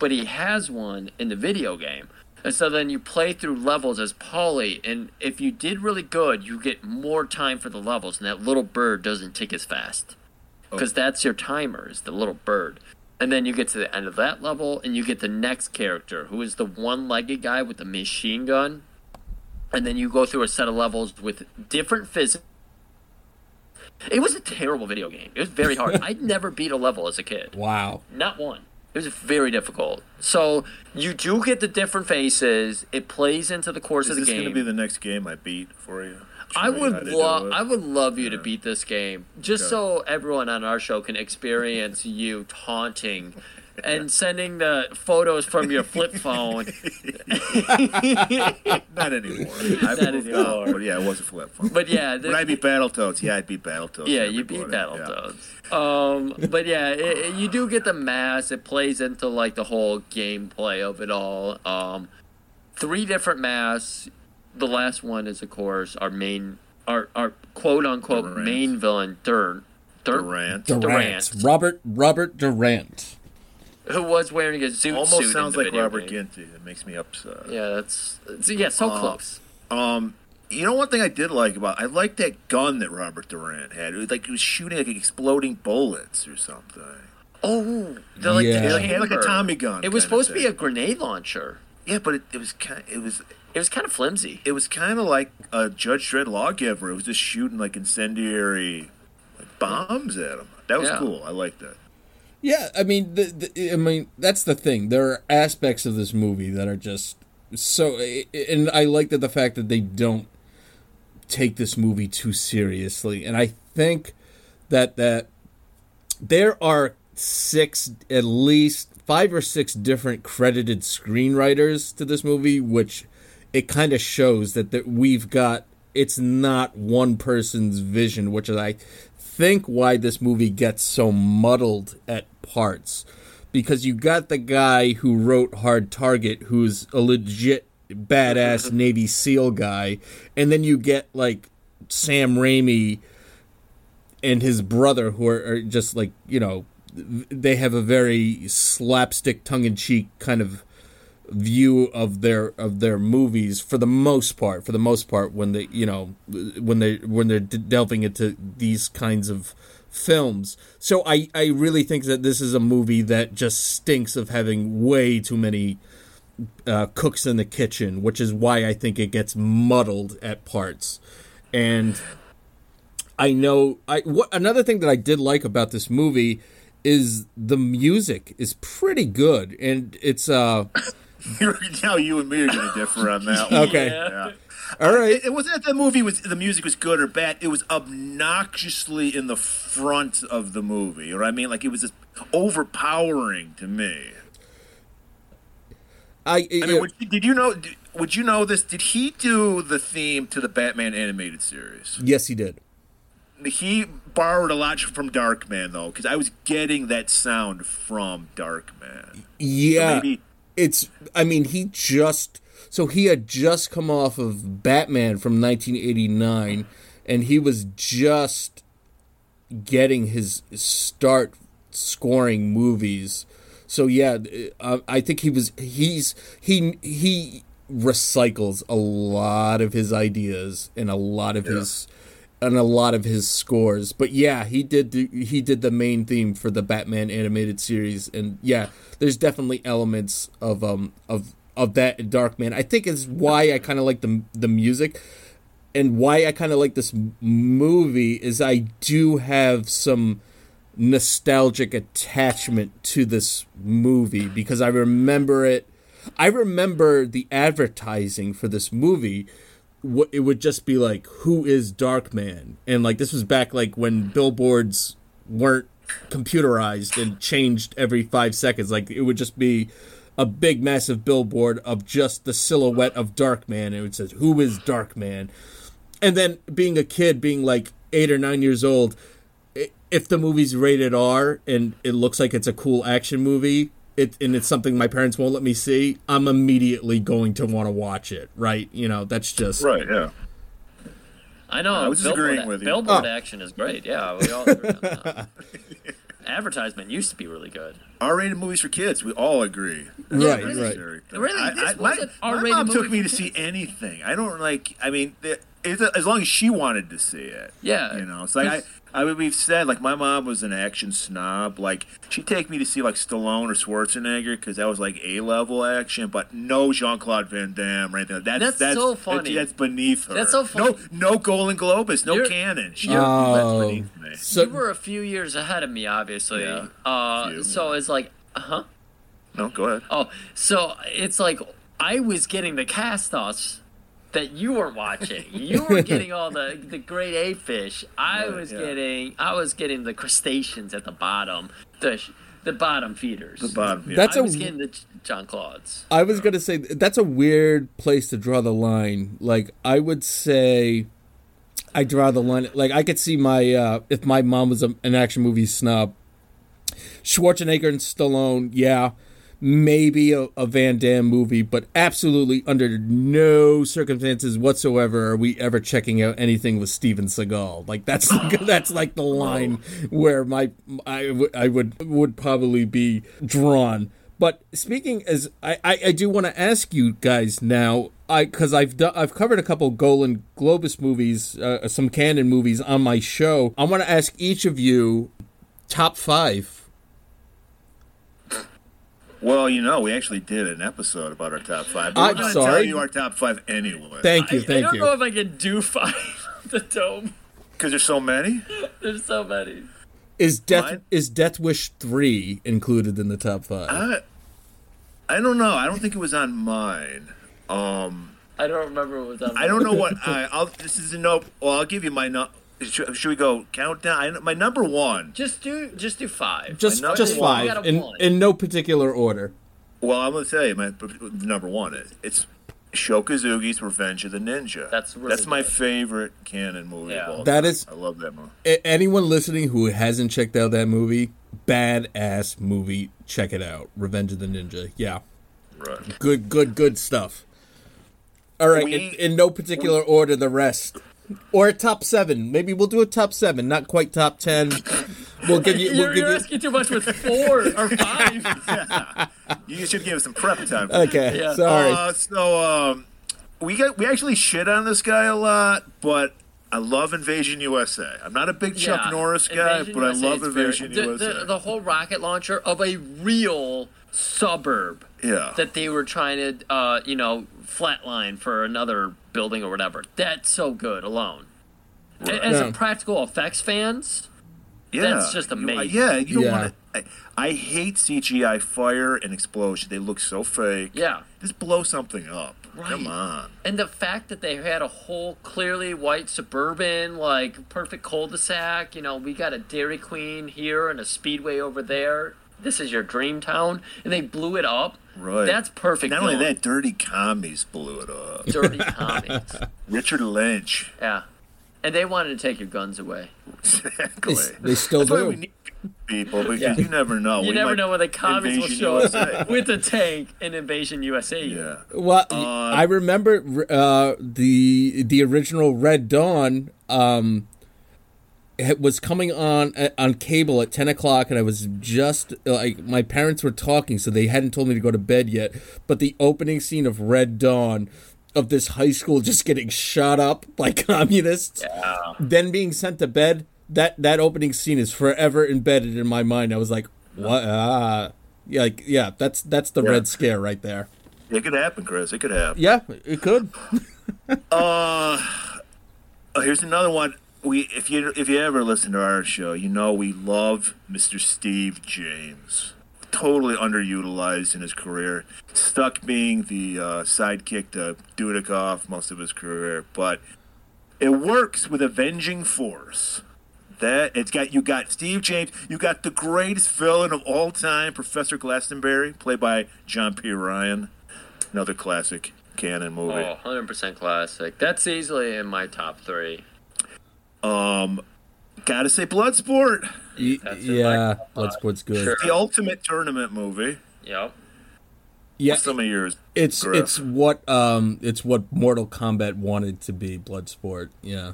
but he has one in the video game. And so then you play through levels as Polly, and if you did really good, you get more time for the levels, and that little bird doesn't tick as fast. Oh. Because that's your timer, is the little bird. And then you get to the end of that level, and you get the next character, who is the one legged guy with the machine gun. And then you go through a set of levels with different physics. It was a terrible video game. It was very hard. <laughs> I'd never beat a level as a kid. Wow. Not one. It was very difficult. So you do get the different faces. It plays into the course Is of the game. this going to be the next game I beat for you? I Show you how would love? I would love you to beat this game just Okay. so everyone on our show can experience you taunting and sending the photos from your flip phone. <laughs> Not anymore. I Not anymore. up, but yeah, it was a flip phone. But yeah, the- Would I beat Battletoads? Yeah, I'd beat Battletoads. yeah, you beat everybody. Yeah. Battletoads. Um, but yeah, it, it- you do get the mass. It plays into like the whole gameplay of it all. Um, three different mass. The last one is, of course, our main, our our quote unquote Durant. main villain, Dur, Dur, Durant. Durant. Durant. Robert Robert Durant. <laughs> who was wearing a zoot Almost suit. sounds in the like video Robert game. Ginty. That makes me upset. Yeah, that's it's- yeah, so Uh, close. Um, you know one thing I did like about I liked that gun that Robert Durant had. It was like he was shooting like exploding bullets or something. Oh, the, like, Yeah. the Like, like a. Tommy gun. It was supposed to be a grenade launcher. yeah, but it, it was kind. It was It was kind of flimsy. it was kind of like a Judge Dredd lawgiver. It was just shooting like incendiary like bombs at him. That was Yeah. cool. I liked that. Yeah, I mean, the, the, I mean, that's the thing. There are aspects of this movie that are just so, and I like that the fact that they don't take this movie too seriously. And I think that that there are six, at least five or six different credited screenwriters to this movie, which it kind of shows that that we've got. It's not one person's vision, which is I think why this movie gets so muddled at parts. Because you got the guy who wrote Hard Target, who's a legit badass <laughs> Navy SEAL guy, and then you get like Sam Raimi and his brother, who are, are just like you know, they have a very slapstick, tongue in cheek kind of view of their of their movies for the most part for the most part when they you know when they when they're delving into these kinds of films so i i really think that this is a movie that just stinks of having way too many uh, cooks in the kitchen which is why i think it gets muddled at parts and I know. I what another thing that I did like about this movie is the music is pretty good, and it's uh <laughs> now you and me are going to differ on that. one. okay. Yeah. All right. It, it wasn't that the movie was the music was good or bad. It was obnoxiously in the front of the movie. You know what I mean? Like it was just overpowering to me. I, I mean, would, did you know? Would you know this? Did he do the theme to the Batman animated series? yes, he did. He borrowed a lot from Darkman though, because I was getting that sound from Darkman. Yeah, maybe- it's. I mean, he just so he had just come off of Batman from 1989, and he was just getting his start scoring movies. So yeah, uh, I think he was. He's he he recycles a lot of his ideas and a lot of his and a lot of his scores. But yeah, he did the, he did the main theme for the Batman animated series, and yeah, there's definitely elements of um of of that in Darkman. I think is why I kind of like the the music, and why I kind of like this movie is I do have some nostalgic attachment to this movie because I remember it. I remember the advertising for this movie it would just be like who is darkman and like this was back like when billboards weren't computerized and changed every five seconds like it would just be a big massive billboard of just the silhouette of darkman and it says say who is darkman and then being a kid being like eight or nine years old if the movie's rated r and it looks like it's a cool action movie it, and it's something my parents won't let me see i'm immediately going to want to watch it right you know that's just Right. Yeah. I know. I was billboard, agreeing with you. Billboard Oh. action is great. Yeah, we all agree on that. <laughs> Advertisement used to be really good. R-rated movies for kids. We all agree. Right, That's right. necessary. Really, I- this I- was my, my R-rated mom took me for to see anything. I don't like. I mean, the- it's as long as she wanted to see it. Yeah. you know. It's like I. I mean, we've said like my mom was an action snob. Like she'd take me to see like Stallone or Schwarzenegger because that was like A level action, but no Jean Claude Van Damme or anything. like that. That's That's so funny. That's, beneath her. That's so funny. No, no Golan Globus, no You're- Cannon. She, you're- that's Oh. beneath me. so you were a few years ahead of me, obviously. Yeah, uh, so it's like, uh huh. No, go ahead. Oh, so it's like I was getting the cast offs that you were watching. <laughs> You were getting all the the grade A fish. I Right, was yeah. getting I was getting the crustaceans at the bottom, the the bottom feeders. The bottom. Yeah. That's I a- was getting the John Claude's. I was gonna say that's a weird place to draw the line. Like I would say, I draw the line. Like I could see my uh, if my mom was a, an action movie snob, Schwarzenegger and Stallone, yeah, maybe a, a Van Damme movie, but absolutely under no circumstances whatsoever are we ever checking out anything with Steven Seagal. Like that's <laughs> that's like the line where my I, w- I would would probably be drawn. But speaking as I, I, I do want to ask you guys now, I because I've I've covered a couple Golan Globus movies, uh, some Cannon movies on my show. I want to ask each of you top five. Well, you know, we actually did an episode about our top five. But I'm we're going to sorry. tell you our top five anyway. Thank you, Thank you. I, I don't you. know if I can do <laughs> five of the dome. Because there's so many. There's so many. Is Death Mine? is Death Wish three included in the top five? I, I don't know. I don't think it was on mine. Um, I don't remember what was on. I don't know what <laughs> I. I'll, this is a no. Well, I'll give you my. No, should, should we go countdown? I, my number one. Just do just do five. just number just one. Five in in no particular order. Well, I'm going to tell you my number one is it's Sho Kosugi's Revenge of the Ninja. That's really that's my good. favorite Cannon movie. Yeah. Of all That time. is- I love that movie. Anyone listening who hasn't checked out that movie, badass movie. Check it out. Revenge of the Ninja. Yeah, Right. good, good, good stuff. All right, We- in, in no particular order, the rest. Or a top seven. Maybe we'll do a top seven, not quite top ten. We'll give you. <laughs> We'll You're, give you're you. asking too much with four or five. <laughs> You should give us some prep time. Okay, Yeah. sorry. Uh, so um, we got we actually shit on this guy a lot, but I love Invasion USA. I'm not a big Chuck Yeah. Norris guy, Invasion but I love is very- Invasion the, USA. The, the whole rocket launcher of a real suburb yeah, that they were trying to, uh, you know, flatline for another building or whatever. That's so good alone. As Yeah. a practical effects fans, Yeah, That's just You- uh, amazing. yeah, you don't Yeah. want to. I, I hate CGI fire and explosion. They look so fake. yeah. Just blow something up. Come on. And the fact that they had a whole clearly white suburban, like perfect cul-de-sac, you know, we got a Dairy Queen here and a Speedway over there. This is your dream town, and they blew it up. Right. That's perfect. Not only that, dirty commies blew it up. dirty commies. <laughs> Richard Lynch. Yeah, and they wanted to take your guns away. Exactly. They, they still That's why do. we need people because Yeah. you never know. You We never might- know when the commies will show up <laughs> with a tank in Invasion USA. Yeah. Well, I remember uh, the the original Red Dawn um, it was coming on uh, on cable at ten o'clock, and I was just like my parents were talking, so they hadn't told me to go to bed yet. But the opening scene of Red Dawn of this high school just getting shot up by <laughs> communists, then being sent to bed. That that opening scene is forever embedded in my mind. I was like, what? Ah. Yeah, like yeah, that's that's the Yeah. red scare right there. It could happen, Chris. It could happen. Yeah, it could. <laughs> Uh, oh, here's another one. We if you if you ever listen to our show, you know we love Mr. Steve James. Totally underutilized in his career. Stuck being the uh, sidekick to Dudikoff most of his career, but it works with Avenging Force. That it's got you got Steve James, you got the greatest villain of all time, Professor Glastenbury, played by John P. Ryan. Another classic Cannon movie. Oh, 100% classic. That's easily in my top three. Um, gotta say, Bloodsport, Y- That's in yeah, my- Bloodsport's good. Sure. the ultimate tournament movie. Yep. Yeah, Some of yours, it's Griff. it's what um it's what Mortal Kombat wanted to be. Bloodsport. Yeah.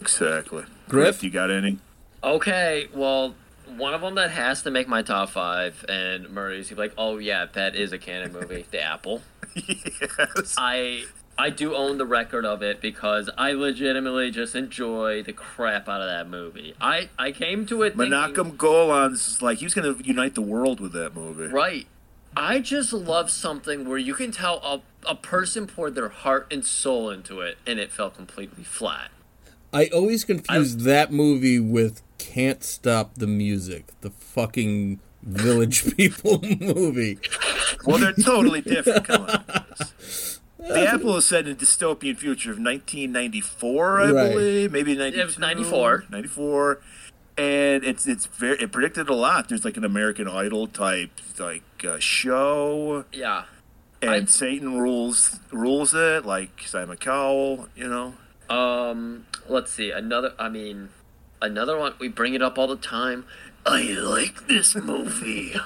exactly. Griff? you got any? Okay, well, one of them that has to make my top five, and Murray's like, oh yeah, that is a Cannon movie, The Apple. <laughs> yes. I I do own the record of it because I legitimately just enjoy the crap out of that movie. I I came to it thinking, Menachem Golan's like he was gonna unite the world with that movie. right. I just love something where you can tell a a person poured their heart and soul into it, and it fell completely flat. I always confuse that movie with Can't Stop the Music, the fucking Village <laughs> People <laughs> movie. Well, they're totally different. Come on. <laughs> Chris. The Apple is set in a dystopian future of 1994, I Right. believe, maybe 92, It was 94. 94. And it's it's very it predicted a lot. There's like an American Idol type like uh, show, Yeah. and I- Satan rules rules it, like Simon Cowell, you know. Um, let's see. Another. I mean, another one. We bring it up all the time. I like this movie. <laughs>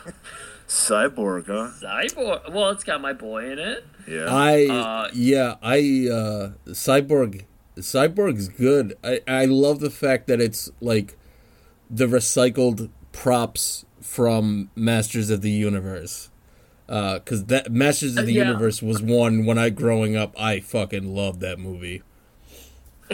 Cyborg, huh? Cyborg. Well, it's got my boy in it. Yeah. I Uh, yeah, I uh Cyborg Cyborg's good. I I love the fact that it's like the recycled props from Masters of the Universe. Uh cuz that Masters of the yeah. Universe was one when I growing up I fucking loved that movie.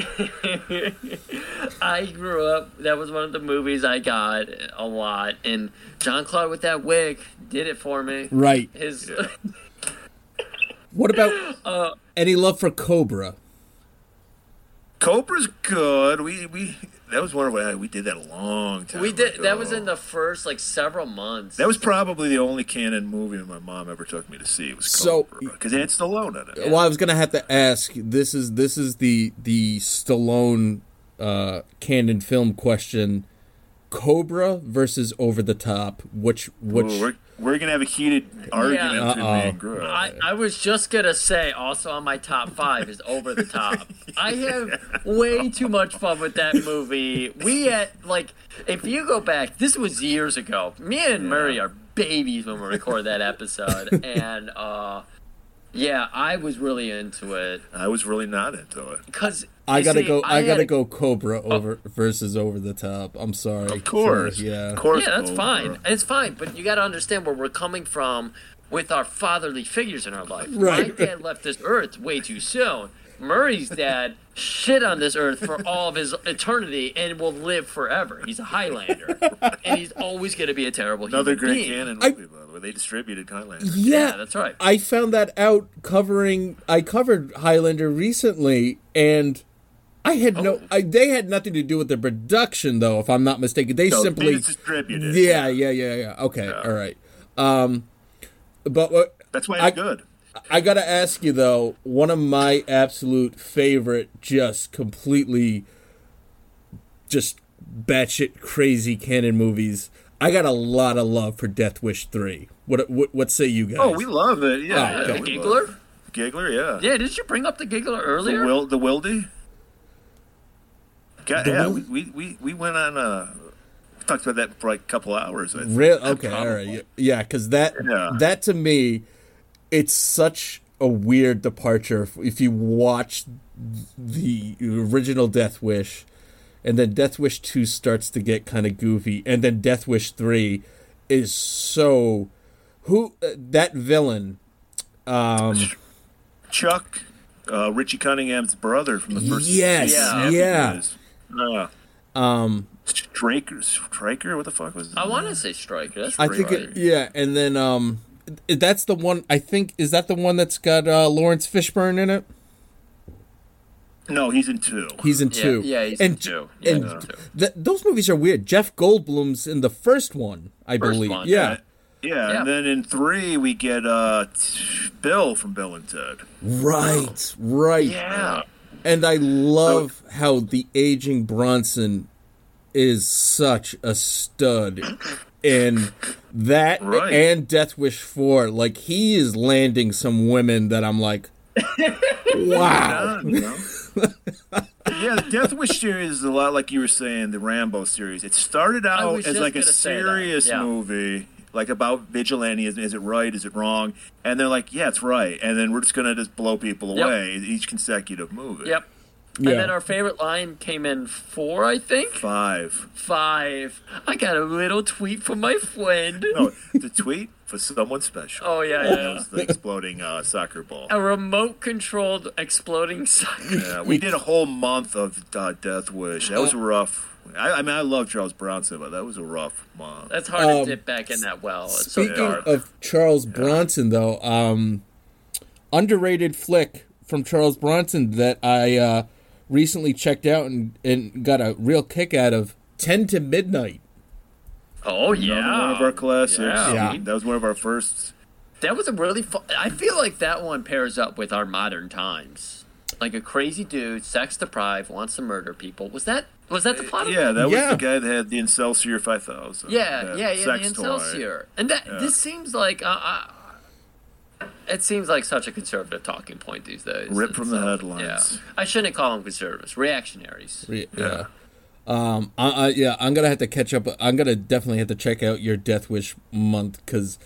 <laughs> I grew up. That was one of the movies I got a lot, and John Claude with that wig did it for me. Right. His <laughs> What about Uh, any love for Cobra? Cobra's good. We we that was one of our, we did that a long time. we did. That was in the first like several months. That was probably the only Cannon movie my mom ever took me to see. It was So- because it had Stallone in it. Well, I was gonna have to ask. This is this is the the Stallone uh, Cannon film question: Cobra versus Over the Top. Which which? Ooh, we're we're gonna have a heated argument Yeah. between me and Griff. I, I was just gonna say also on my top five is over the top. <laughs> I have way too much fun with that <laughs> movie. We at like if you go back, this was years ago. Me and Murray are babies when we record that episode, <laughs> and uh, yeah, I was really into it I was really not into it. because I gotta go. I, gotta had, go. Cobra oh. over versus Over the Top. I'm sorry. Of course, For- yeah. of course. Yeah, that's Cobra. fine. It's fine, but you got to understand where we're coming from with our fatherly figures in our life. Right. My dad left this earth way too soon. Murray's dad shit on this earth for all of his eternity and will live forever. He's a Highlander, and he's always going to be a terrible Another human great being. Cannon I- movie, by the way. They distributed Highlander. Yeah, Yeah, that's right. I found that out covering. I covered Highlander recently, and I had no. I, they had nothing to do with the production, though, if I'm not mistaken. They No, simply distributed. Yeah, yeah, yeah, yeah. Okay, all right. Um, but what? That's why I- it's good. I gotta ask you though, one of my absolute favorite, just completely, just batshit crazy Cannon movies. I got a lot of love for Death Wish three. What what, what say you guys? Oh, we love it. Yeah, Oh, yeah. The Giggler? Giggler, yeah. Yeah, did you bring up the Giggler The earlier? will the Wildy. God, yeah, we, we, we, we went on. a we talked about that for like a couple hours. Think. Okay, all right, yeah, because that Yeah. that to me, it's such a weird departure if, you watch the original Death Wish, and then Death Wish two starts to get kind of goofy, and then Death Wish three is so who uh, that villain. Um, Chuck, uh, Richie Cunningham's brother from the first. Yes, season. yeah. It is. Uh, um, Straker, Striker, what the fuck was? His I want to say Striker. That's I right. think it, yeah, and then um, that's the one. I think is that the one that's got uh, Laurence Fishburne in it. No, he's in two. He's in Yeah, two. yeah, he's and, in two. Yeah, and he's in two. th- those movies are weird. Jeff Goldblum's in the first one, I First believe. one, yeah. Yeah, Yeah. and then in three we get uh, Bill from Bill and Ted. Right, right. Yeah. And I love how the aging Bronson is such a stud. And that Right. and Death Wish 4, like he is landing some women that I'm like, <laughs> wow. Yeah, you know? <laughs> yeah, the Death Wish series is a lot like you were saying, the Rambo series. It started out as like a gonna say that, serious yeah. movie, like about vigilante. Is, is it right? Is it wrong? And they're like, yeah, it's right. And then we're just gonna just blow people Yep. away each consecutive movie. Yep. Yeah. And then our favorite line came in four, I think. Five. Five. I got a little tweet from my friend. No, the tweet for someone special. Oh, yeah, yeah, That yeah. was the exploding uh, soccer ball. A remote controlled exploding soccer. Yeah, we did a whole month of uh, Death Wish. That was rough. I, I mean, I love Charles Bronson, but that was a rough month. That's hard Um, to dip back in that well. It's so Speaking dark. of Charles Bronson, though, um, underrated flick from Charles Bronson that I uh, recently checked out and, and got a real kick out of 10 to Midnight. oh, yeah. Another one of our classics. Yeah. Yeah. That was one of our first. That was a really fun. I feel like that one pairs up with our modern times. Like a crazy dude, sex deprived, wants to murder people. Was that was that the plot? of Yeah, that was Yeah. the guy that had the Excelsior 5000. Yeah, that yeah, yeah, the sex. Excelsior. And that this seems like uh, uh, it seems like such a conservative talking point these days. Ripped And from the so, headlines. Yeah, I shouldn't call them conservatives, reactionaries. Yeah. yeah. Um. I, I, yeah. I'm gonna have to catch up. I'm gonna definitely have to check out your Death Wish month because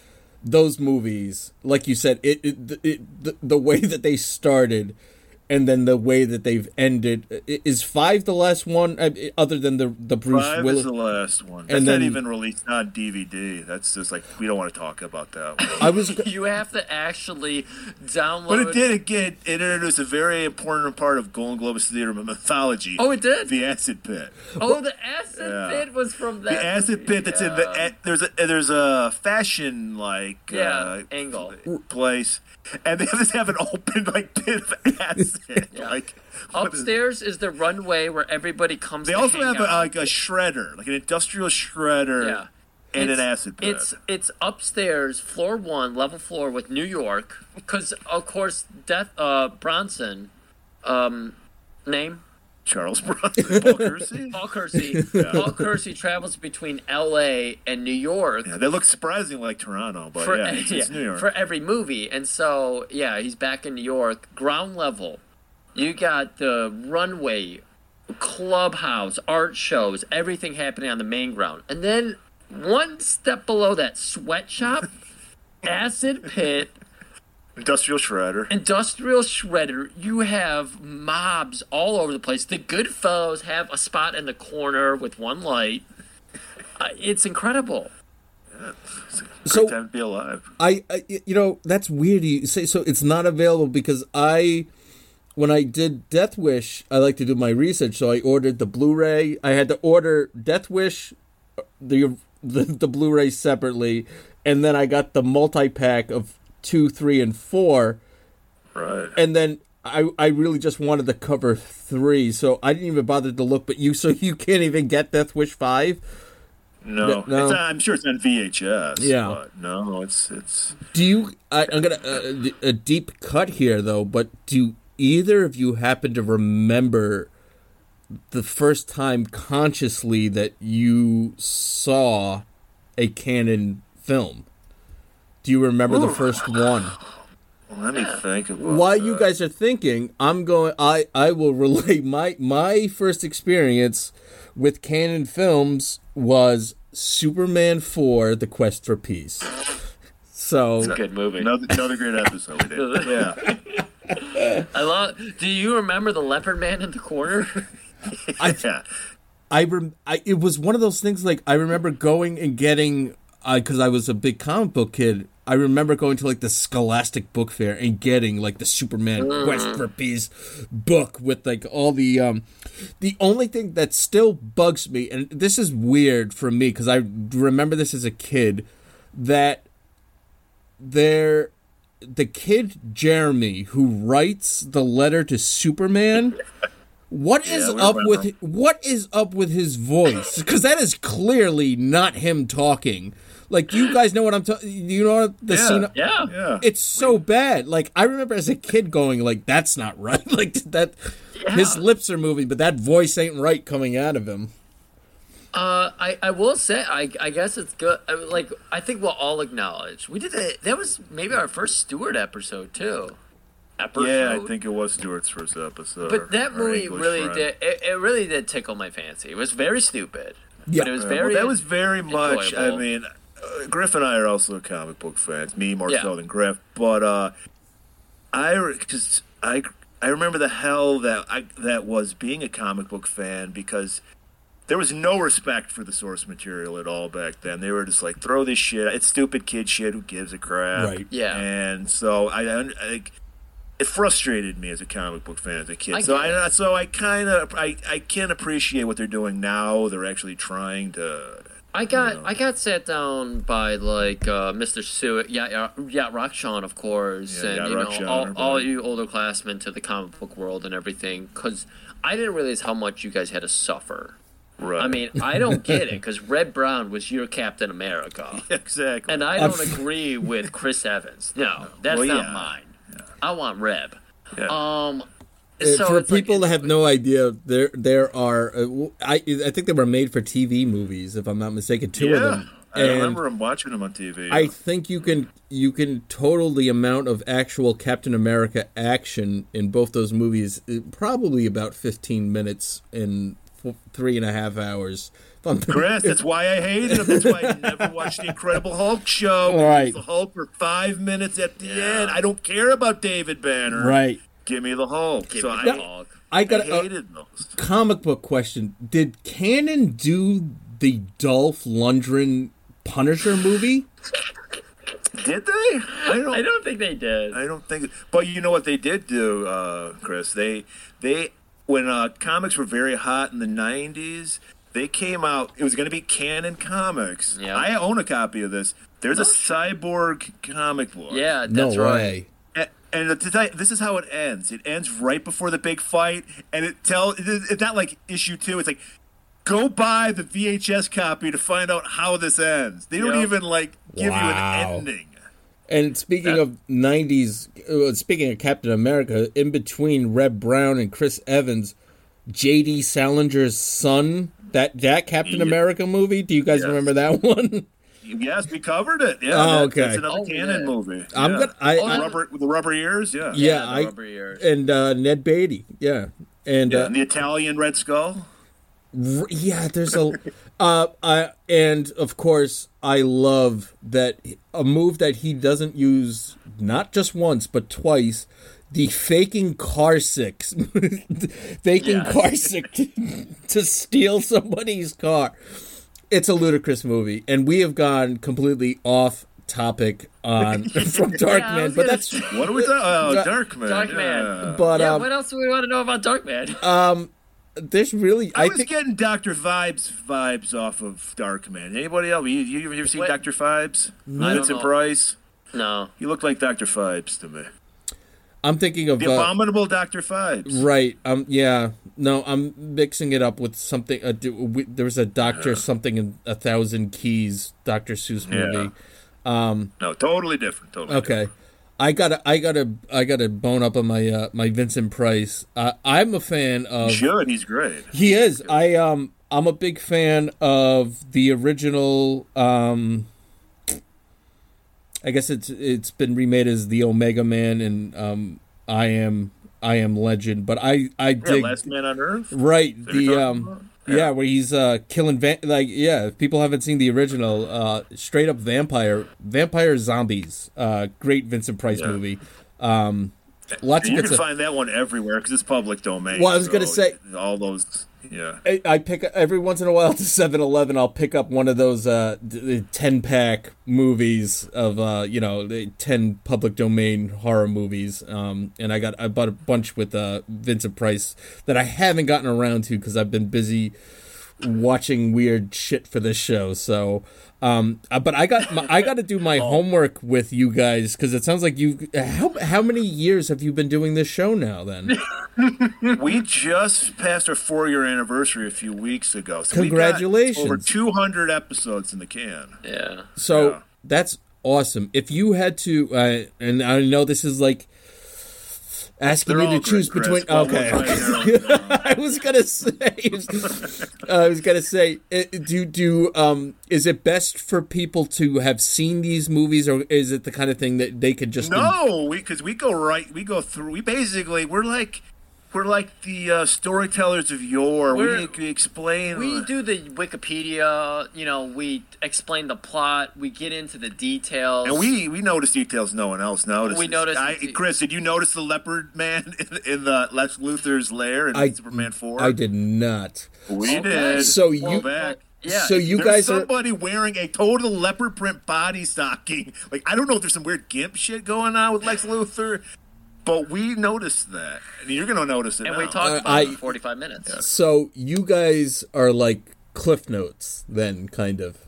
those movies, like you said, it, it, it the, the way that they started, and then the way that they've ended. Is five the last one, uh, other than the the Bruce Five Willis? is the last one. That's And not then- even released on DVD. That's just like we don't want to talk about that. One. I was. You have to actually download. But it did again. It introduced a very important part of Golan Globus theater mythology. Oh, it did. The acid pit. Oh, the acid Yeah. pit was from that. The acid pit that's in the eh, there's a there's a fashion like Yeah, uh, angle. place, and they just have an open like pit of <laughs> acid. Yeah. Like Upstairs is the runway where everybody comes. they to also hang have a, like a shredder, like an industrial shredder, Yeah. and an acid pit. It's it's upstairs, floor one, level floor with New York, because of course, Death uh, Bronson, um, name Charles Bronson, Paul Kersey. <laughs> Paul Kersey. Paul Kersey travels between L.A. and New York. Yeah, they look surprisingly like Toronto, but For, yeah, <laughs> it's, it's New York. for every movie, and so yeah, he's back in New York, ground level. You got the runway, clubhouse, art shows, everything happening on the main ground, and then one step below that, sweatshop, <laughs> acid pit, Industrial shredder. industrial shredder. You have mobs all over the place. The good Goodfellas have a spot in the corner with one light. Uh, it's incredible. So Time to be alive. I, I you know that's weird you say so it's not available because I when I did Death Wish I like to do my research so I ordered the Blu-ray I had to order Death Wish the the, the Blu-ray separately and then I got the multi-pack of 2 3 and 4 Right. and then I I really just wanted to cover three, so I didn't even bother to look. But you, so you can't even get Death Wish five. No, No. It's, I'm sure it's on VHS. Yeah. no, it's it's. Do you? I, I'm gonna uh, a deep cut here though, but do either of you happen to remember the first time consciously that you saw a Cannon film? Do you remember the first one? Let me think about While you guys are thinking, I'm going. I I will relate <laughs> my my first experience with Cannon films was Superman four: The Quest for Peace. So Good movie. Another, another great episode. We did. <laughs> Yeah, I love. Do you remember the leopard man in the corner? <laughs> yeah. I, rem- I it was one of those things like I remember going and getting because I was a big comic book kid. I remember going to like the Scholastic Book Fair and getting like the Superman Quest for Peace book with like all the um the only thing that still bugs me and this is weird for me because I remember this as a kid that there the kid Jeremy who writes the letter to Superman what is Yeah, up with what is up with his voice? Because that is clearly not him talking. Like you guys know what I'm talking. You know what the Yeah. scene. yeah. Yeah. It's so bad. Like I remember as a kid going like, "That's not right." <laughs> Like that. His lips are moving, but that voice ain't right coming out of him. Uh, I, I will say I, I guess it's good. I, mean, like I think we'll all acknowledge we did it. That was maybe our first Stewart episode too. Episode. Yeah, I think it was Stewart's first episode. But that Our movie English really friend. did. It, it really did tickle my fancy. It was very stupid. Yeah. But it was Yeah, very. well, that was very much. I mean, Griff and I are also comic book fans. Me more Yeah. so than Griff, but uh, I because I I remember the hell that I that was being a comic book fan because there was no respect for the source material at all back then. They were just like, throw this shit. It's stupid kid shit. Who gives a crap? Right. Yeah. And so I, I, I it frustrated me as a comic book fan as a kid. I so I it. so I kind of I I can appreciate what they're doing now. They're actually trying to. I got I got sat down by like uh, Mr. Sue, yeah, yeah, yeah, Rockshawn, of course, Yeah, and Yacht you know Rockshon, all, everybody. all you older classmen to the comic book world and everything, because I didn't realize how much you guys had to suffer. Right. I mean, I don't get it <laughs> because Reb Brown was your Captain America, <laughs> exactly. and I don't agree with Chris Evans. <laughs> No, that's Well, not yeah. mine. I want Reb. Yeah. Um, so for it's like- people that have no idea, there there are. Uh, I I think they were made for TV movies, if I'm not mistaken. Two yeah. of them. I remember him watching them on TV. I think you can you can total the amount of actual Captain America action in both those movies uh, probably about 15 minutes in f- three and a half hours. <laughs> Chris, that's why I hated him. That's why I never watched the Incredible Hulk show. All right. The Hulk for five minutes at the end. I don't care about David Banner. right. Give me the Hulk. Give so me I, Hulk. I I got a those. comic book question. Did Cannon do the Dolph Lundgren Punisher movie? Did they? I don't. I don't think they did. I don't think. But you know what they did do, uh, Chris? They they when uh, comics were very hot in the '90s, they came out. It was going to be Cannon Comics. Yeah. I own a copy of this. There's a cyborg comic book. Yeah, No that's right. way. And to tell this is how it ends. It ends right before the big fight, and it tell it- it's not like issue two. It's like go buy the VHS copy to find out how this ends. They don't Yep. even like give Wow. you an ending. And speaking of '90s, uh, speaking of Captain America, in between Reb Brown and Chris Evans, J.D. Salinger's son, that that Captain Yeah. America movie. Do you guys Yes. remember that <laughs> one? Yes, we covered it. Yeah, Oh, that- okay. That's another Oh, Cannon yeah. movie. I'm yeah. gonna- I- the I- rubber the rubber ears. Yeah, Yeah, the I rubber ears. and uh, Ned Beatty. Yeah, and Yeah, uh, and the Italian Red Skull. R- yeah there's a uh I, and of course i love that a move that he doesn't use not just once but twice the faking car six <laughs> faking Yes. car sick to, <laughs> to steal somebody's car it's a ludicrous movie and we have gone completely off topic on <laughs> from Yeah, I darkman was but gonna that's What are we talking? Oh, Da- Darkman. Darkman. Yeah. but yeah, um what else do we want to know about Darkman? <laughs> Um, there's really I, i, was think getting Doctor Phibes vibes off of Darkman. Anybody else? You, you, you ever seen Wait. Doctor Phibes? I don't Vincent. Price. no. He looked like Doctor Phibes to me. I'm thinking of The uh, abominable Doctor Phibes. right. Um, yeah. No, I'm mixing it up with something. Uh, we, there was a Doctor something in a thousand keys Doctor Seuss Yeah. movie. No, totally different. Totally. Okay. I gotta, I gotta, I gotta bone up on my uh, my Vincent Price. Uh, I'm a fan of. different. Should he's great. He is. I um, I'm a big fan of the original. Um, I guess it's it's been remade as the Omega Man and um, I am I am Legend, but I I Yeah, dig Last Man on Earth. right the um. about? Yeah. where he's uh killing van- like yeah. If people haven't seen the original, uh, straight up vampire vampire zombies. Uh, great Vincent Price Yeah. movie. Um, lots And of you good can stuff. find that one everywhere because it's public domain. Well, I was gonna say- all those. Yeah. I, I pick every once in a while to <laughs> 7-Eleven. I'll pick up one of those uh, ten pack movies of uh, you know the ten public domain horror movies. Um, and I got I bought a bunch with uh, Vincent Price that I haven't gotten around to because I've been busy watching weird shit for this show. So, um, uh, but I got my, I got to do my <laughs> homework with you guys because it sounds like you. How how many years have you been doing this show now? Then <laughs> we just passed our four year anniversary a few weeks ago. So we got Congratulations. over 200 episodes in the can. Yeah. So Yeah. that's awesome. If you had to, uh, and I know this is like asking They're you to choose great, between. Chris, okay, we'll try to narrow it down. I was gonna say. I was gonna say, uh, do do um, is it best for people to have seen these movies, or is it the kind of thing that they could just No, we because we go right, we go through. We basically we're like we're like the uh, storytellers of yore. We're- we, we explain. We do the Wikipedia, you know, we explain the plot, we get into the details. and we we notice details no one else notices. We notice- I, Chris, did you notice the leopard man <laughs> in, in the Lex Luthor's lair in I- Superman Four? I did not. We Okay. did. So Well, you- back. yeah. so you There's guys are somebody wearing a total leopard print body stocking. Like I don't know if there's some weird gimp shit going on with Lex Luthor, but we noticed that, and you're gonna notice it. and now. we talked Uh, about I- it for 45 minutes. so you guys are like Cliff Notes, then kind of.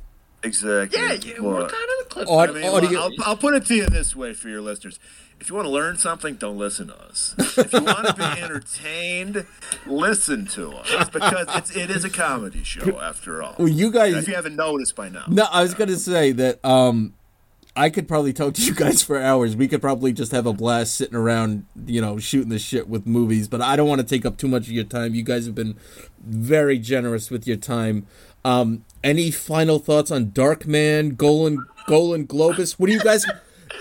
exactly. Yeah, yeah we're kind of the clip. Aud- I mean, audio- well, I'll, I'll put it to you this way for your listeners. If you want to learn something, don't listen to us. If you want to be <laughs> entertained, listen to us because it's, it is a comedy show after all. Well, you guys. If you haven't noticed by now, No, I was gonna say that um, I could probably talk to you guys for hours. We could probably just have a blast sitting around, you know, shooting the shit with movies. But I don't want to take up too much of your time. You guys have been very generous with your time. Um, any final thoughts on Darkman, Golan, Golan Globus? What do you guys?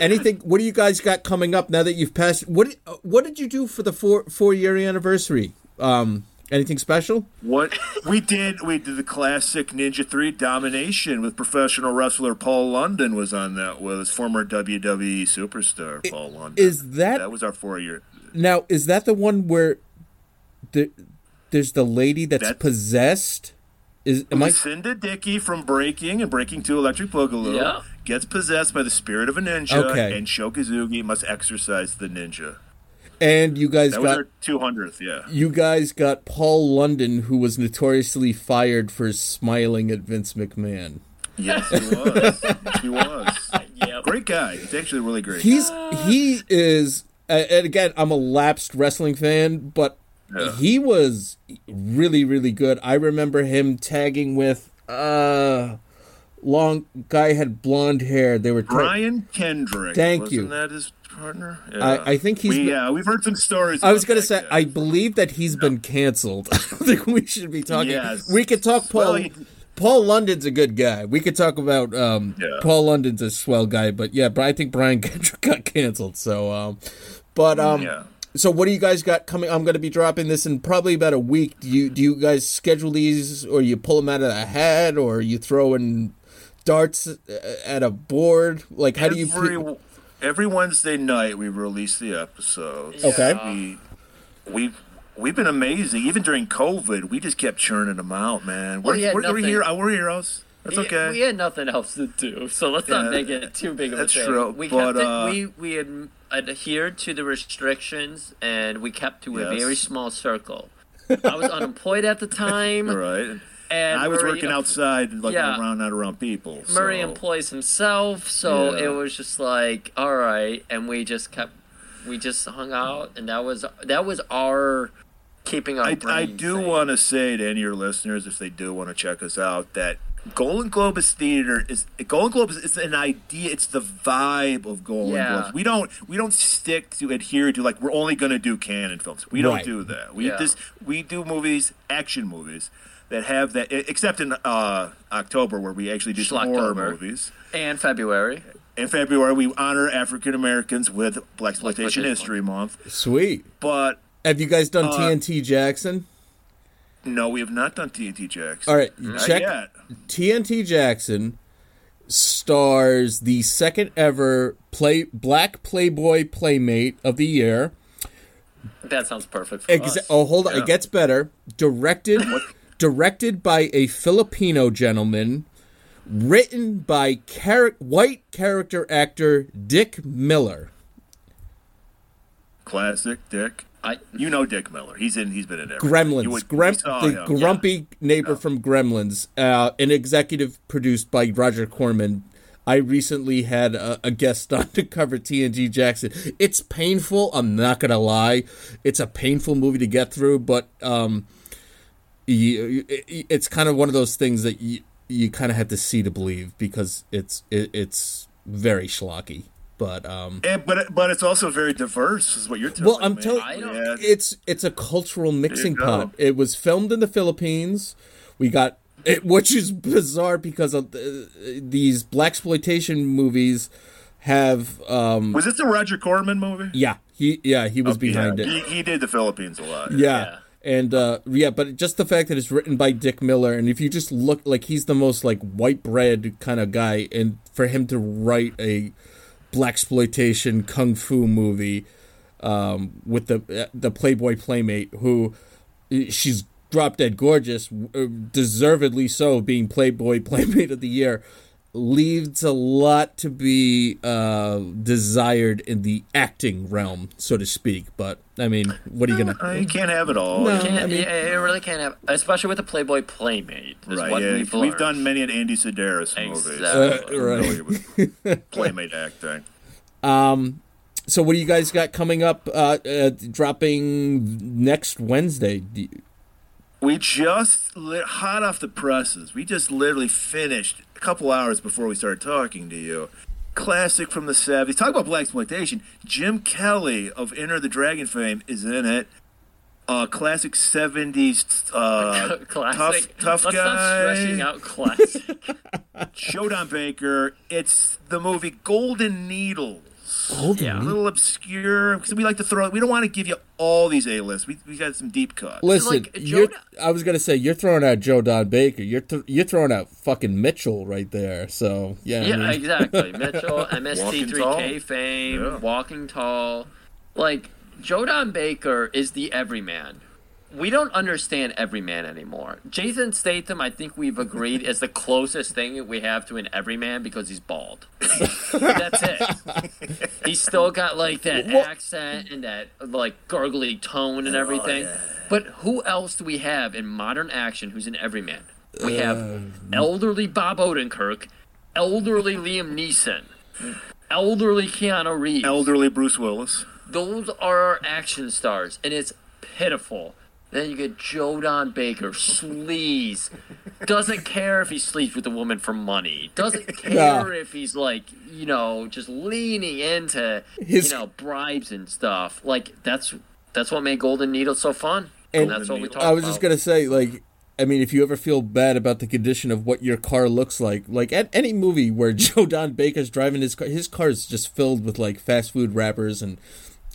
Anything? What do you guys got coming up now that you've passed? What What did you do for the four four year anniversary? Um, anything special? What we did, we did the classic Ninja Three domination with professional wrestler Paul London was on that with his former WWE superstar Paul London. Is that that was our four year? Now, is that the one where the, there's the lady that's, That's- possessed? Is am I? Lucinda Dickey from Breaking and Breaking Two Electric Boogaloo Yeah. gets possessed by the spirit of a ninja, Okay. and Sho Kosugi must exorcise the ninja. And you guys That got two hundredth, yeah. you guys got Paul London, who was notoriously fired for smiling at Vince McMahon. Yes, he was. yes, he was. Yep. Great guy. He's actually really great. He's he is, uh, and again, I'm a lapsed wrestling fan, but Yeah. he was really really good. I remember him tagging with uh long guy had blonde hair. They were ta- Brian Kendrick. Thank Wasn't you. that his partner? I- I think he's We, been- yeah, we've heard some stories. I was gonna say, guy. I believe that he's been canceled. <laughs> I don't think we should be talking. Yes. We could talk Paul. Well, he- Paul London's a good guy. We could talk about um, Yeah. Paul London's a swell guy, but yeah, but I think Brian <laughs> Kendrick got canceled. So, um, but um, Yeah. so what do you guys got coming? I'm going to be dropping this in probably about a week. Do you do you guys schedule these, or you pull them out of the hat, or you throw in darts uh, at a board? Like, how do you? every, every Wednesday night we release the episodes. Okay. We we we've been amazing. Even during COVID, we just kept churning them out, man. We're, Well, yeah, we're, we're, nothing- here, we're heroes. That's okay. We had nothing else to do, so let's Yeah, not make it too big of a that's thing. true, we but, kept it, uh, we we ad- adhered to the restrictions, and we kept to a very small circle. I was unemployed at the time, <laughs> right. And I was Murray- working outside, like Yeah. around, not around people. Murray employs himself, so Yeah. it was just like, all right, and we just kept we just hung out, and that was that was our keeping our. I, I do want to say to any of your listeners, if they do want to check us out, that Golan Globus Theater is Golan Globus is an idea. It's the vibe of Golden Yeah. Globes. We don't we don't stick to adhere to like we're only going to do Cannon films. We don't Right. do that. We Yeah. just we do movies, action movies that have that. Except in uh, October where we actually do some horror movies. and February. In February, we honor African Americans with Black Exploitation History Month. Sweet. But Have you guys done Uh, TNT Jackson? no, we have not done TNT Jackson. All right, Not check yet. TNT Jackson stars the second ever play Black Playboy Playmate of the year. That sounds perfect for Exa- us. oh, hold on, Yeah. it gets better. Directed, directed by a Filipino gentleman. Written by char- white character actor Dick Miller. Classic Dick. I, You know Dick Miller. He's in. He's been in everything. Gremlins, would- Grem- the him. grumpy neighbor from Gremlins, uh, an executive produced by Roger Corman. I recently had a, a guest on to cover TNT Jackson. It's painful. I'm not gonna lie. It's a painful movie to get through, but um, you, it, it's kind of one of those things that you you kind of have to see to believe because it's it, it's very schlocky. But um, And, but but it's also very diverse, is what you're telling me. well, I'm telling I don't- Yeah. it's it's a cultural mixing pot. It was filmed in the Philippines. We got it, which is bizarre because of the, these black exploitation movies have um Was this the Roger Corman movie? yeah he yeah he was behind yeah. it He, he did the Philippines a lot. yeah. Yeah. And uh, yeah, but just the fact that it's written by Dick Miller, and if you just look like he's the most like white bread kind of guy, and for him to write a black exploitation kung fu movie um, with the the Playboy playmate who she's drop dead gorgeous, uh, deservedly so, being Playboy <laughs> playmate of the year, leaves a lot to be uh, desired in the acting realm, so to speak. But I mean, what are you gonna? Uh, you can't have it all. No. can't, I mean- yeah, it really can't have, especially with the Playboy Playmate. Is Right, yeah. we've, We've, learned. done many an Andy Sidaris movies. Exactly. Uh, right. <laughs> Playmate acting. Um. So, what do you guys got coming up? Uh, uh, dropping next Wednesday. We just lit, hot off the presses. We just literally finished a couple hours before we started talking to you. Classic from the 70s. Talk about black exploitation. Jim Kelly of Enter the Dragon fame is in it. Uh, classic 70s uh, <laughs> classic. tough tough Let's guy. stop stretching out classic. <laughs> Joe Don Baker. It's the movie Golden Needles. yeah. A little obscure because we like to throw. We don't want to give you all these A lists. We we got some deep cuts. Listen, like, you're, Joe- I was gonna say you're throwing out Joe Don Baker. You're th- you're throwing out fucking Mitchell right there. So yeah, I Yeah, mean- exactly. <laughs> Mitchell, MST3K fame, Yeah. Walking Tall. Like, Joe Don Baker is the everyman. We don't understand everyman anymore. Jason Statham, I think we've agreed, is the closest thing we have to an everyman because he's bald. <laughs> That's it. He's still got, like, that accent and that, like, gurgly tone and oh, everything. But who else do we have in modern action who's an everyman? We have um, elderly Bob Odenkirk, elderly Liam Neeson, elderly Keanu Reeves. Elderly Bruce Willis. Those are our action stars, and it's pitiful. Then you get Joe Don Baker, sleaze. Doesn't care if he sleeps with a woman for money. Doesn't <laughs> care if he's like, you know, just leaning into, His- you know, bribes and stuff. Like that's that's what made Golden Needle so fun. And And that's what we talk I was about. just gonna say, like, I mean, if you ever feel bad about the condition of what your car looks like, like at any movie where <laughs> Joe Don Baker's driving his car, his car is just filled with like fast food wrappers and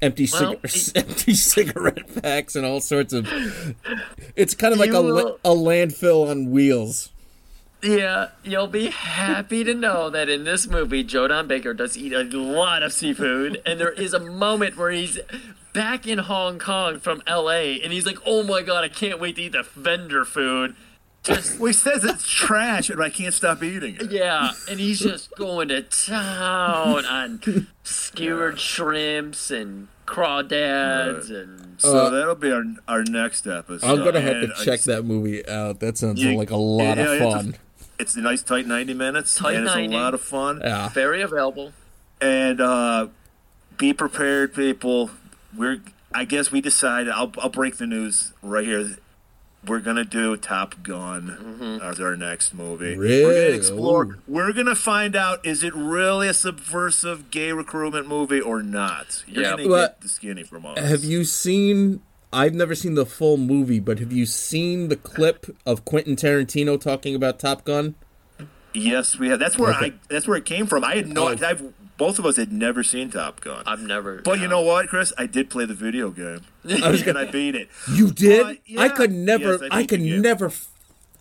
empty Well, cig- <laughs> empty cigarette packs and all sorts of. It's kind of like a, will- a landfill on wheels. Yeah, you'll be happy to know that in this movie, Joe Don Baker does eat a lot of seafood, and there is a moment where he's back in Hong Kong from L.A. and he's like, "Oh my god, I can't wait to eat the vendor food." Just Well, he says it's trash, but I can't stop eating it. yeah, and he's just going to town on skewered shrimps and crawdads and So that'll be our our next episode. I'm gonna have to And I- check that movie out. That sounds You- like a lot yeah, of it's a- fun. It's a nice tight 90 minutes, Tight and it's a lot of fun. yeah. very available. And uh, be prepared, people. We're. I guess we decided. I'll. I'll break the news right here. We're gonna do Top Gun mm-hmm. as our next movie. Really? We're gonna explore. Ooh. We're gonna find out: is it really a subversive gay recruitment movie or not? You're Yeah. gonna Well, get the skinny from us. Have you seen? I've never seen the full movie, but have you seen the clip of Quentin Tarantino talking about Top Gun? Yes, we have. That's where Okay. I. That's where it came from. I had no. Oh. I've, both of us had never seen Top Gun. I've never. but you know what, Chris? I did play the video game, <laughs> I was gonna, and I beat it. You did? Uh, yeah. I could never. Yes, I I, could never.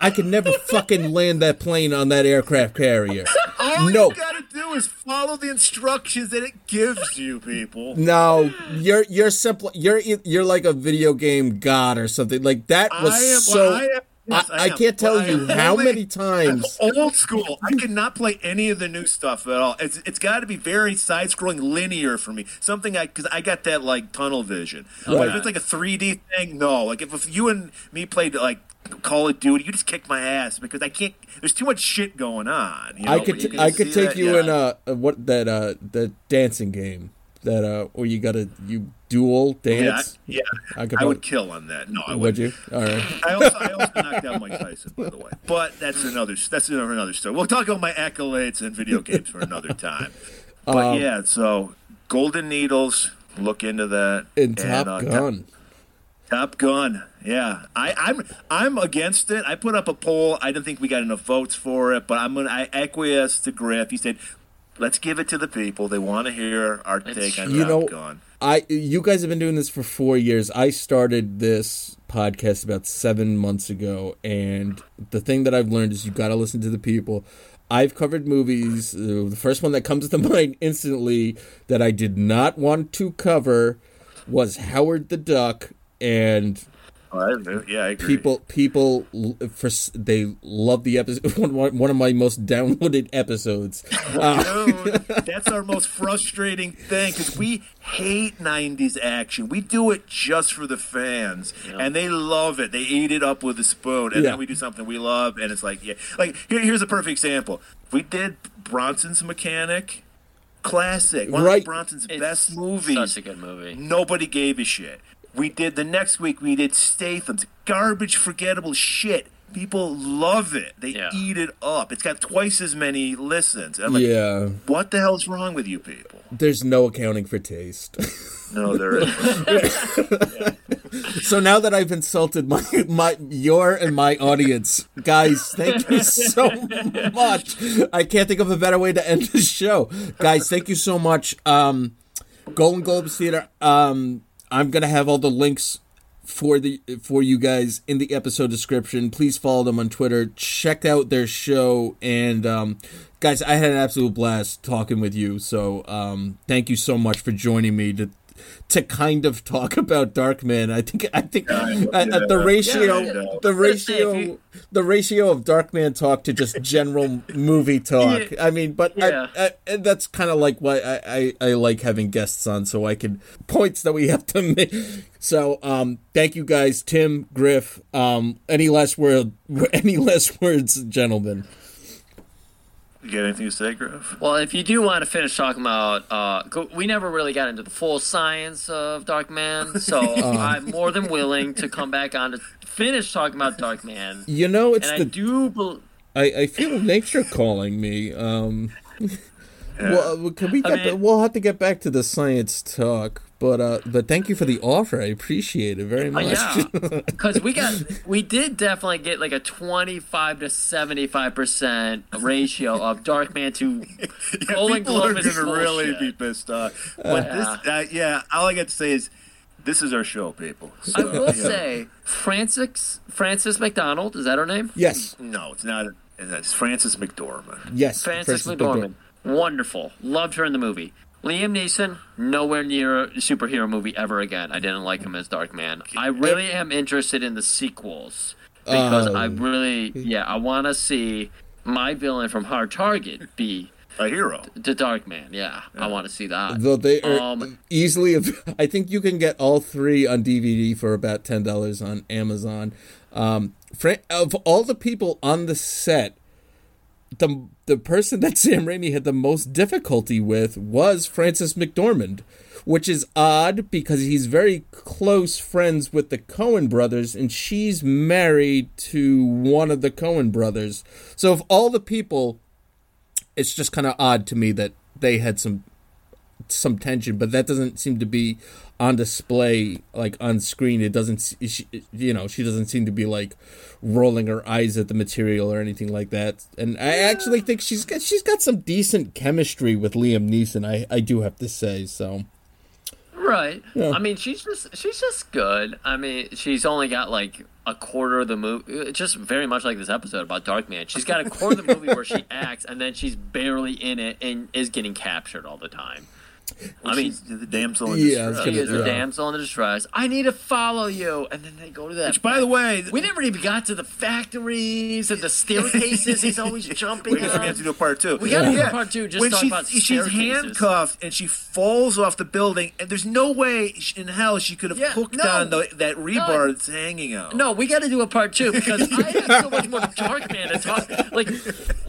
I could never <laughs> fucking land that plane on that aircraft carrier. <laughs> All No. you gotta do is follow the instructions that it gives you, people. No, you're you're simple. You're you're like a video game god or something. Like that was I am- so. I am- yes, I, I I can't tell Well, you how only- many times. <laughs> Old school. I cannot play any of the new stuff at all. It's it's got to be very side-scrolling, linear for me. Something I because I got that like tunnel vision. But if it's like a 3D thing, no. Like if, if you and me played like Call of Duty, you just kick my ass because I can't. There's too much shit going on. You know? I could I could take that, you yeah. in uh, what that uh the dancing game that uh where you gotta you duel dance. yeah. I could I would kill on that. No, I Would would. you? All right. <laughs> I also, I also knocked out Mike Tyson, by the way. <laughs> But that's another that's another, another story. We'll talk about my accolades and video games for another time. But Um, yeah, so Golden Needles, look into that. And, Top uh, Gun. Top Gun. Yeah, I, I'm I'm against it. I put up a poll. I didn't think we got enough votes for it, but I'm gonna I acquiesced to Griff. He said, "Let's give it to the people. They want to hear our take on You know, Gun." I you guys have been doing this for four years. I started this podcast about seven months ago, and the thing that I've learned is you got to listen to the people. I've covered movies. The first one that comes to <laughs> mind instantly that I did not want to cover was Howard the Duck, and Oh, I- yeah, I agree. people people for they love the episode. <laughs> One, one of my most downloaded episodes. Uh, Dude, <laughs> that's our most frustrating thing because we hate 90s action. We do it just for the fans, and they love it. They eat it up with a spoon, and Yeah. then we do something we love, and it's like, yeah. Like, here, here's a perfect example. We did Bronson's Mechanic, classic. One Right. of Bronson's It's best movies. Such a good movie. Nobody gave a shit. We did the next week. We did Statham's garbage, forgettable shit. People love it. They Yeah. eat it up. It's got twice as many listens. I'm like, yeah, what the hell's wrong with you people? there's no accounting for taste. <laughs> No, there isn't. So now that I've insulted my my your and my audience, guys, thank you so much. I can't think of a better way to end the show. Guys, thank you so much. Um Golan Globus Theater, um I'm to have all the links for the for you guys in the episode description. Please follow them on Twitter. Check out their show and um guys, I had an absolute blast talking with you. So, um thank you so much for joining me to to kind of talk <laughs> about Darkman. I think I think at, at the ratio Yeah, the Let's say ratio you- the ratio of Darkman talk to just general <laughs> movie talk. I mean, but Yeah. I, I, that's kind of like why I, I I like having guests on so I can points that we have to <laughs> make. So um thank you guys Tim Griff um any last word any last words gentlemen. You got anything to say, Griff? Well, if you do want to finish talking about, uh, go, we never really got into the full science of Dark Man, <laughs> so I'm more than willing to come back on to finish talking about Dark Man. You know it's And I the do, bel I, I feel nature calling me. Um, well, can we I mean- we'll have to get back to the science talk, but uh, but thank you for the offer. I appreciate it very uh, much. yeah, <laughs> because we got, we did definitely get like a 25 to 75 percent ratio of Dark Man to <laughs> Golden people are Globe is going to really bullshit. be pissed off. But Yeah. this, uh, yeah, all I got to say is this is our show, people. I will yeah. say, Francis Francis McDonald is that her name? yes, no, it's not. It's Frances McDormand. yes. Frances Francis McDormand. Wonderful. Loved her in the movie. Liam Neeson, nowhere near a superhero movie ever again. I didn't like him as Dark Man. I really am interested in the sequels because I Um, really, yeah, I want to see my villain from Hard Target be A hero. the Dark Man. Yeah, I want to see that. Though they are Um, easily, <laughs> I think you can get all three on DVD for about ten dollars on Amazon. Um, Fra- of all the people on the set, the the person that <laughs> Sam Raimi had the most difficulty with was Frances McDormand, which is odd because he's very close friends with the Coen brothers, and she's married to one of the Coen brothers. So of all the people, it's just kind of odd to me that they had some some tension, but that doesn't seem to be on display like on screen. It doesn't, she, you know, she doesn't seem to be like rolling her eyes at the material or anything like that. And I actually think she's got she's got some decent chemistry with Liam Neeson. I I do have to say so. Right. Yeah. I mean, she's just she's just good. I mean, she's only got like a quarter of the movie. It's uh, just very much like this episode about Darkman. She's got a quarter of the movie where she <laughs> acts, and then she's barely in it and is getting captured all the time. I mean, the damsel in Yeah, distress. she is the damsel in the distress. I need to follow you, and then they go to that. Which, by the way, we never even got to the factories and the staircases. he's always <laughs> jumping. we, have to do a part two. We gotta do a part two, just when talk she, about she's handcuffed and she falls off the building, and there's no way in hell she could have Yeah, hooked no. on the, that rebar that's hanging out. No, we got to do a part two because I have so much more Darkman to talk. Like,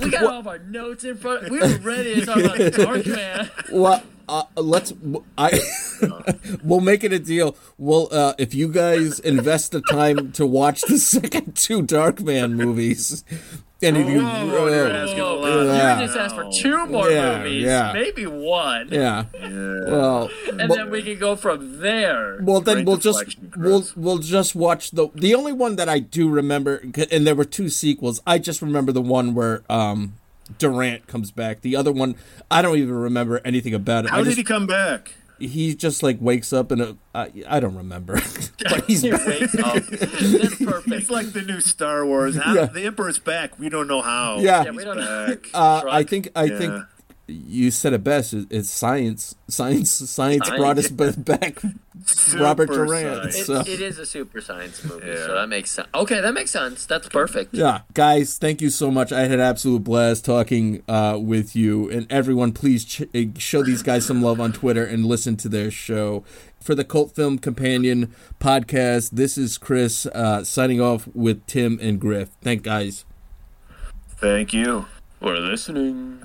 we got all of our notes in front. We were ready to talk about Darkman. Well, uh, let's. I <laughs> we'll make it a deal. Well, uh, if you guys invest the time to watch the <laughs> second two Darkman movies, and if you, Oh, you're uh, asking a lot. Yeah. You just asked for two more Yeah, movies, yeah. maybe one, yeah, well, and well- then we can go from there. Well, then Great we'll just we'll we'll just watch the the only one that I do remember, and there were two sequels. I just remember the one where um Durant comes back. The other one, I don't even remember anything about it. How I did just, he come back? he just like wakes up in I don't remember, <laughs> but he's He wakes up. <laughs> That's perfect. It's like the new Star Wars. How, Yeah. The Emperor's back. We don't know how. Yeah. Yeah, we don't Back. Uh, I think I think Yeah. You said it best. It's science. Science. Science Science. brought us b- <laughs> back. Robert Durant. So. It, it is a super science movie, Yeah. so that makes sense. Okay, that makes sense. That's perfect. Yeah, guys, thank you so much. I had an absolute blast talking uh, with you, and everyone, please ch- uh, show these guys some love on Twitter and listen to their show. For the Cult Film Companion podcast, this is Chris uh, signing off with Tim and Griff. Thank guys. Thank you. We're listening.